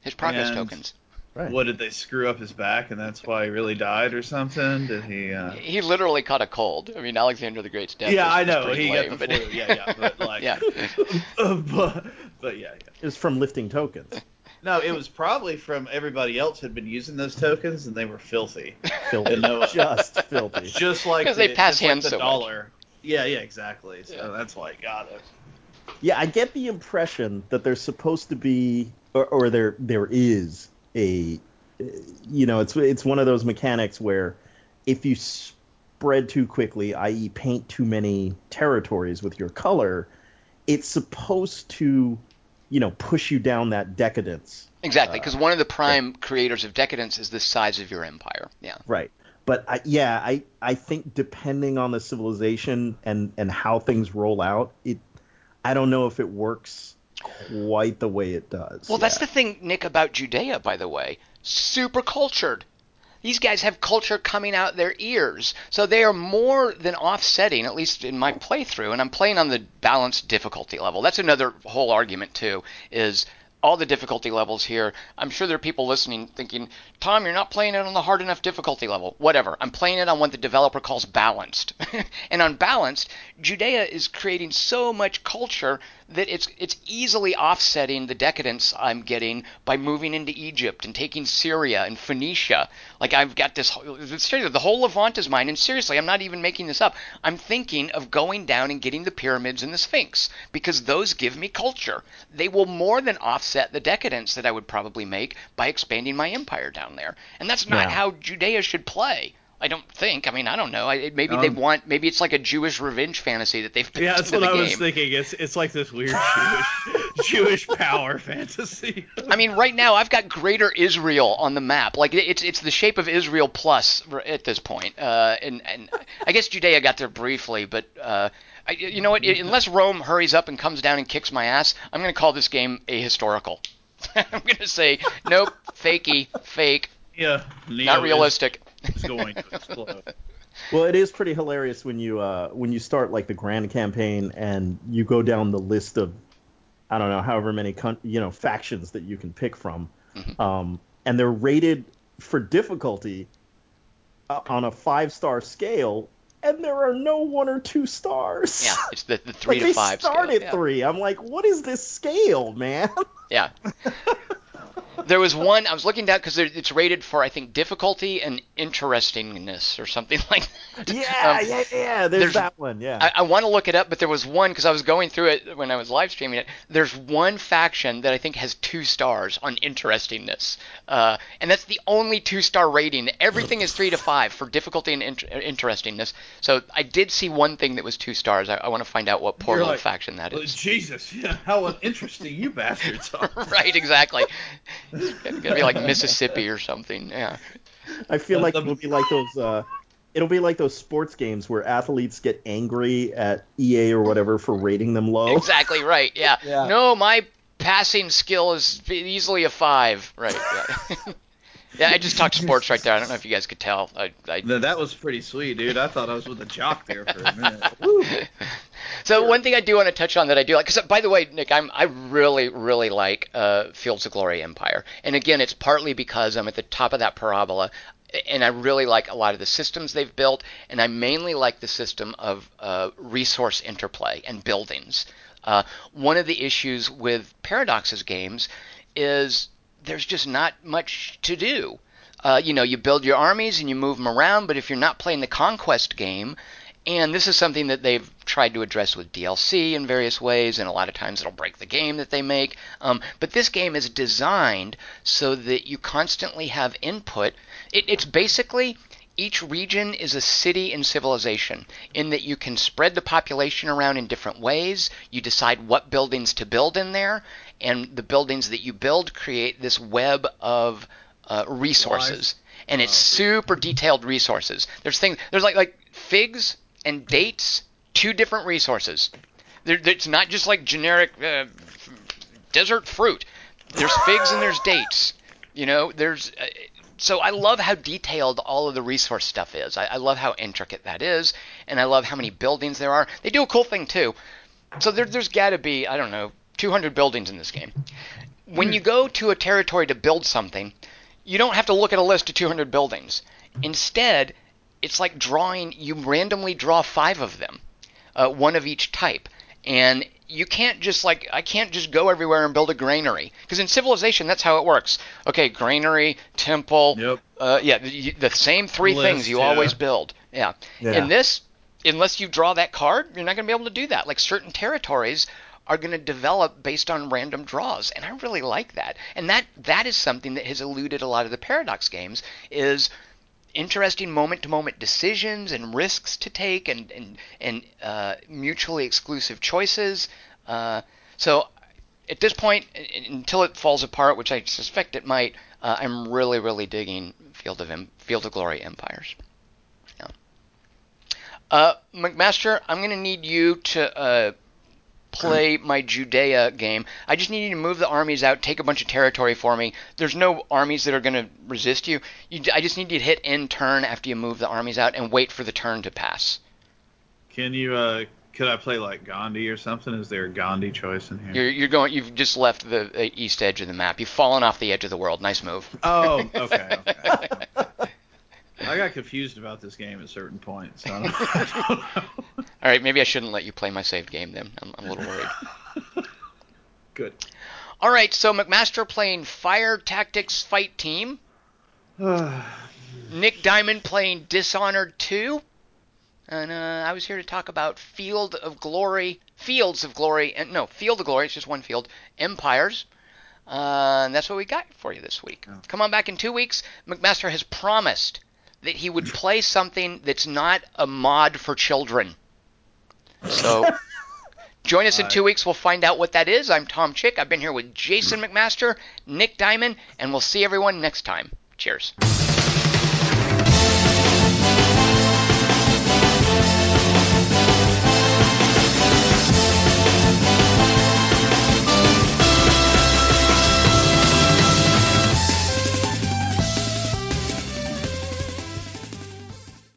His progress And- tokens. Right. What did they screw up his back, and that's why he really died, or something? Did he? Uh... He literally caught a cold. I mean, Alexander the Great's death. Yeah, was, I know pretty he lame, got the but- flu. Yeah, yeah, but like, Yeah. but, but yeah, yeah. It's from lifting tokens. No, it was probably from everybody else had been using those tokens, and they were filthy, Filthy. No. Just filthy. just like 'Cause they the- pass just like hands the so much. dollar. Yeah, yeah, exactly. So Yeah. that's why I got it. Yeah, I get the impression that there's supposed to be, or, or there there is a, you know, it's it's one of those mechanics where if you spread too quickly, i.e., paint too many territories with your color, it's supposed to, you know, push you down that decadence. Exactly, Uh, because one of the prime creators of decadence is the size of your empire. Yeah. Right. But I, yeah, I I think depending on the civilization and and how things roll out, it I don't know if it works quite the way it does. Well, that's the thing, Nick, about Judea, by the way. Super cultured. These guys have culture coming out their ears. So they are more than offsetting, at least in my playthrough, and I'm playing on the balanced difficulty level. That's another whole argument, too, is all the difficulty levels here. I'm sure there are people listening thinking, Tom, you're not playing it on the hard enough difficulty level. Whatever. I'm playing it on what the developer calls balanced. and on balanced, Judea is creating so much culture that it's it's easily offsetting the decadence I'm getting by moving into Egypt and taking Syria and Phoenicia. Like I've got this the whole Levant is mine and seriously, I'm not even making this up. I'm thinking of going down and getting the pyramids and the Sphinx because those give me culture. They will more than offset the decadence that I would probably make by expanding my empire down there. And that's not Yeah. how Judea should play. I don't think. I mean, I don't know. I, maybe they Um, want. Maybe it's like a Jewish revenge fantasy that they've. Yeah, that's what I was thinking. It's it's like this weird Jewish Jewish power fantasy. I mean, right now I've got Greater Israel on the map. Like it's it's the shape of Israel plus at this point. Uh, and and I guess Judea got there briefly, but uh, I, you know what? Unless Rome hurries up and comes down and kicks my ass, I'm going to call this game ahistorical. I'm going to say nope, fakey, fake, Yeah, not realistic. It's going to explode. Well, it is pretty hilarious when you uh, when you start like the grand campaign and you go down the list of I don't know however many con- you know factions that you can pick from, Mhm. um, and they're rated for difficulty uh, on a five star scale, and there are no one or two stars. Yeah, it's the, the three like to they five start scale. at yeah. three. I'm like, what is this scale, man? Yeah. There was one I was looking down because it's rated for I think difficulty and interestingness or something like that. yeah, Um, yeah, yeah. There's, there's- that one. Yeah. I, I want to look it up, but there was one because I was going through it when I was live streaming it. There's one faction that I think has two stars on interestingness, uh, and that's the only two star rating. Everything is three to five for difficulty and int- interestingness. So I did see one thing that was two stars. I, I want to find out what poor You're little like, faction that is. Well. Jesus, yeah, how interesting you bastards are. right, exactly. It's gonna be like Mississippi or something. Yeah. I feel like it'll be like those. Uh, it'll be like those sports games where athletes get angry at EA or whatever for rating them low. Exactly right. Yeah. Yeah. No, my passing skill is easily a five. Right. Yeah. yeah, I just talked sports right there. I don't know if you guys could tell. I, I, No, that was pretty sweet, dude. I thought I was with a jock there for a minute. so one thing I do want to touch on that I do like, because by the way, Nick, I'm I really really like uh, Fields of Glory Empire, and again, it's partly because I'm at the top of that parabola. And I really like a lot of the systems they've built, and I mainly like the system of uh, resource interplay and buildings. Uh, one of the issues with Paradox's games is there's just not much to do. Uh, you know, you build your armies and you move them around, but if you're not playing the conquest game, and this is something that they've tried to address with DLC in various ways, and a lot of times it'll break the game that they make. Um, but this game is designed so that you constantly have input. It, it's basically each region is a city and civilization in that you can spread the population around in different ways. You decide what buildings to build in there, and the buildings that you build create this web of uh, resources. And it's super detailed resources. There's things. There's like like figs and dates, two different resources. It's not just like generic uh, desert fruit. There's figs and there's dates. You know, there's. Uh, so I love how detailed all of the resource stuff is. I, I love how intricate that is, and I love how many buildings there are. They do a cool thing too. So there, there's got to be I don't know 200 buildings in this game. When you go to a territory to build something, you don't have to look at a list of 200 buildings. Instead, it's like drawing. You randomly draw five of them, uh, one of each type, and you can't just like I can't just go everywhere and build a granary because in Civilization that's how it works. Okay, granary, temple, Yep. uh, yeah, the, the same three List, things you yeah. always build. Yeah. Yeah. In this, unless you draw that card, you're not going to be able to do that. Like certain territories are going to develop based on random draws, and I really like that. And that that is something that has eluded a lot of the Paradox games is interesting moment to moment decisions and risks to take and and and uh, mutually exclusive choices. Uh, so at this point, until it falls apart, which I suspect it might, uh, I'm really really digging Field of em- Field of Glory Empires. Yeah. Uh, McMaster, I'm going to need you to uh, play my Judea game. I just need you to move the armies out, take a bunch of territory for me. There's no armies that are going to resist you. you. I just need you to hit end turn after you move the armies out and wait for the turn to pass. Can you? uh Could I play like Gandhi or something? Is there a Gandhi choice in here? You're, you're going. You've just left the uh, east edge of the map. You've fallen off the edge of the world. Nice move. Oh, okay. okay. I got confused about this game at certain points. I don't, I don't know. All right, maybe I shouldn't let you play my saved game then. I'm, I'm a little worried. Good. All right, so McMaster playing Fire Tactics Fight Team. Nick Diamond playing Dishonored 2. And uh, I was here to talk about Field of Glory, Fields of Glory, and no, Field of Glory, it's just one field, Empires. Uh, and that's what we got for you this week. Come on back in two weeks. McMaster has promised that he would play something that's not a mod for children. So join us in two weeks. We'll find out what that is. I'm Tom Chick. I've been here with Jason McMaster, Nick Diamond, and we'll see everyone next time. Cheers.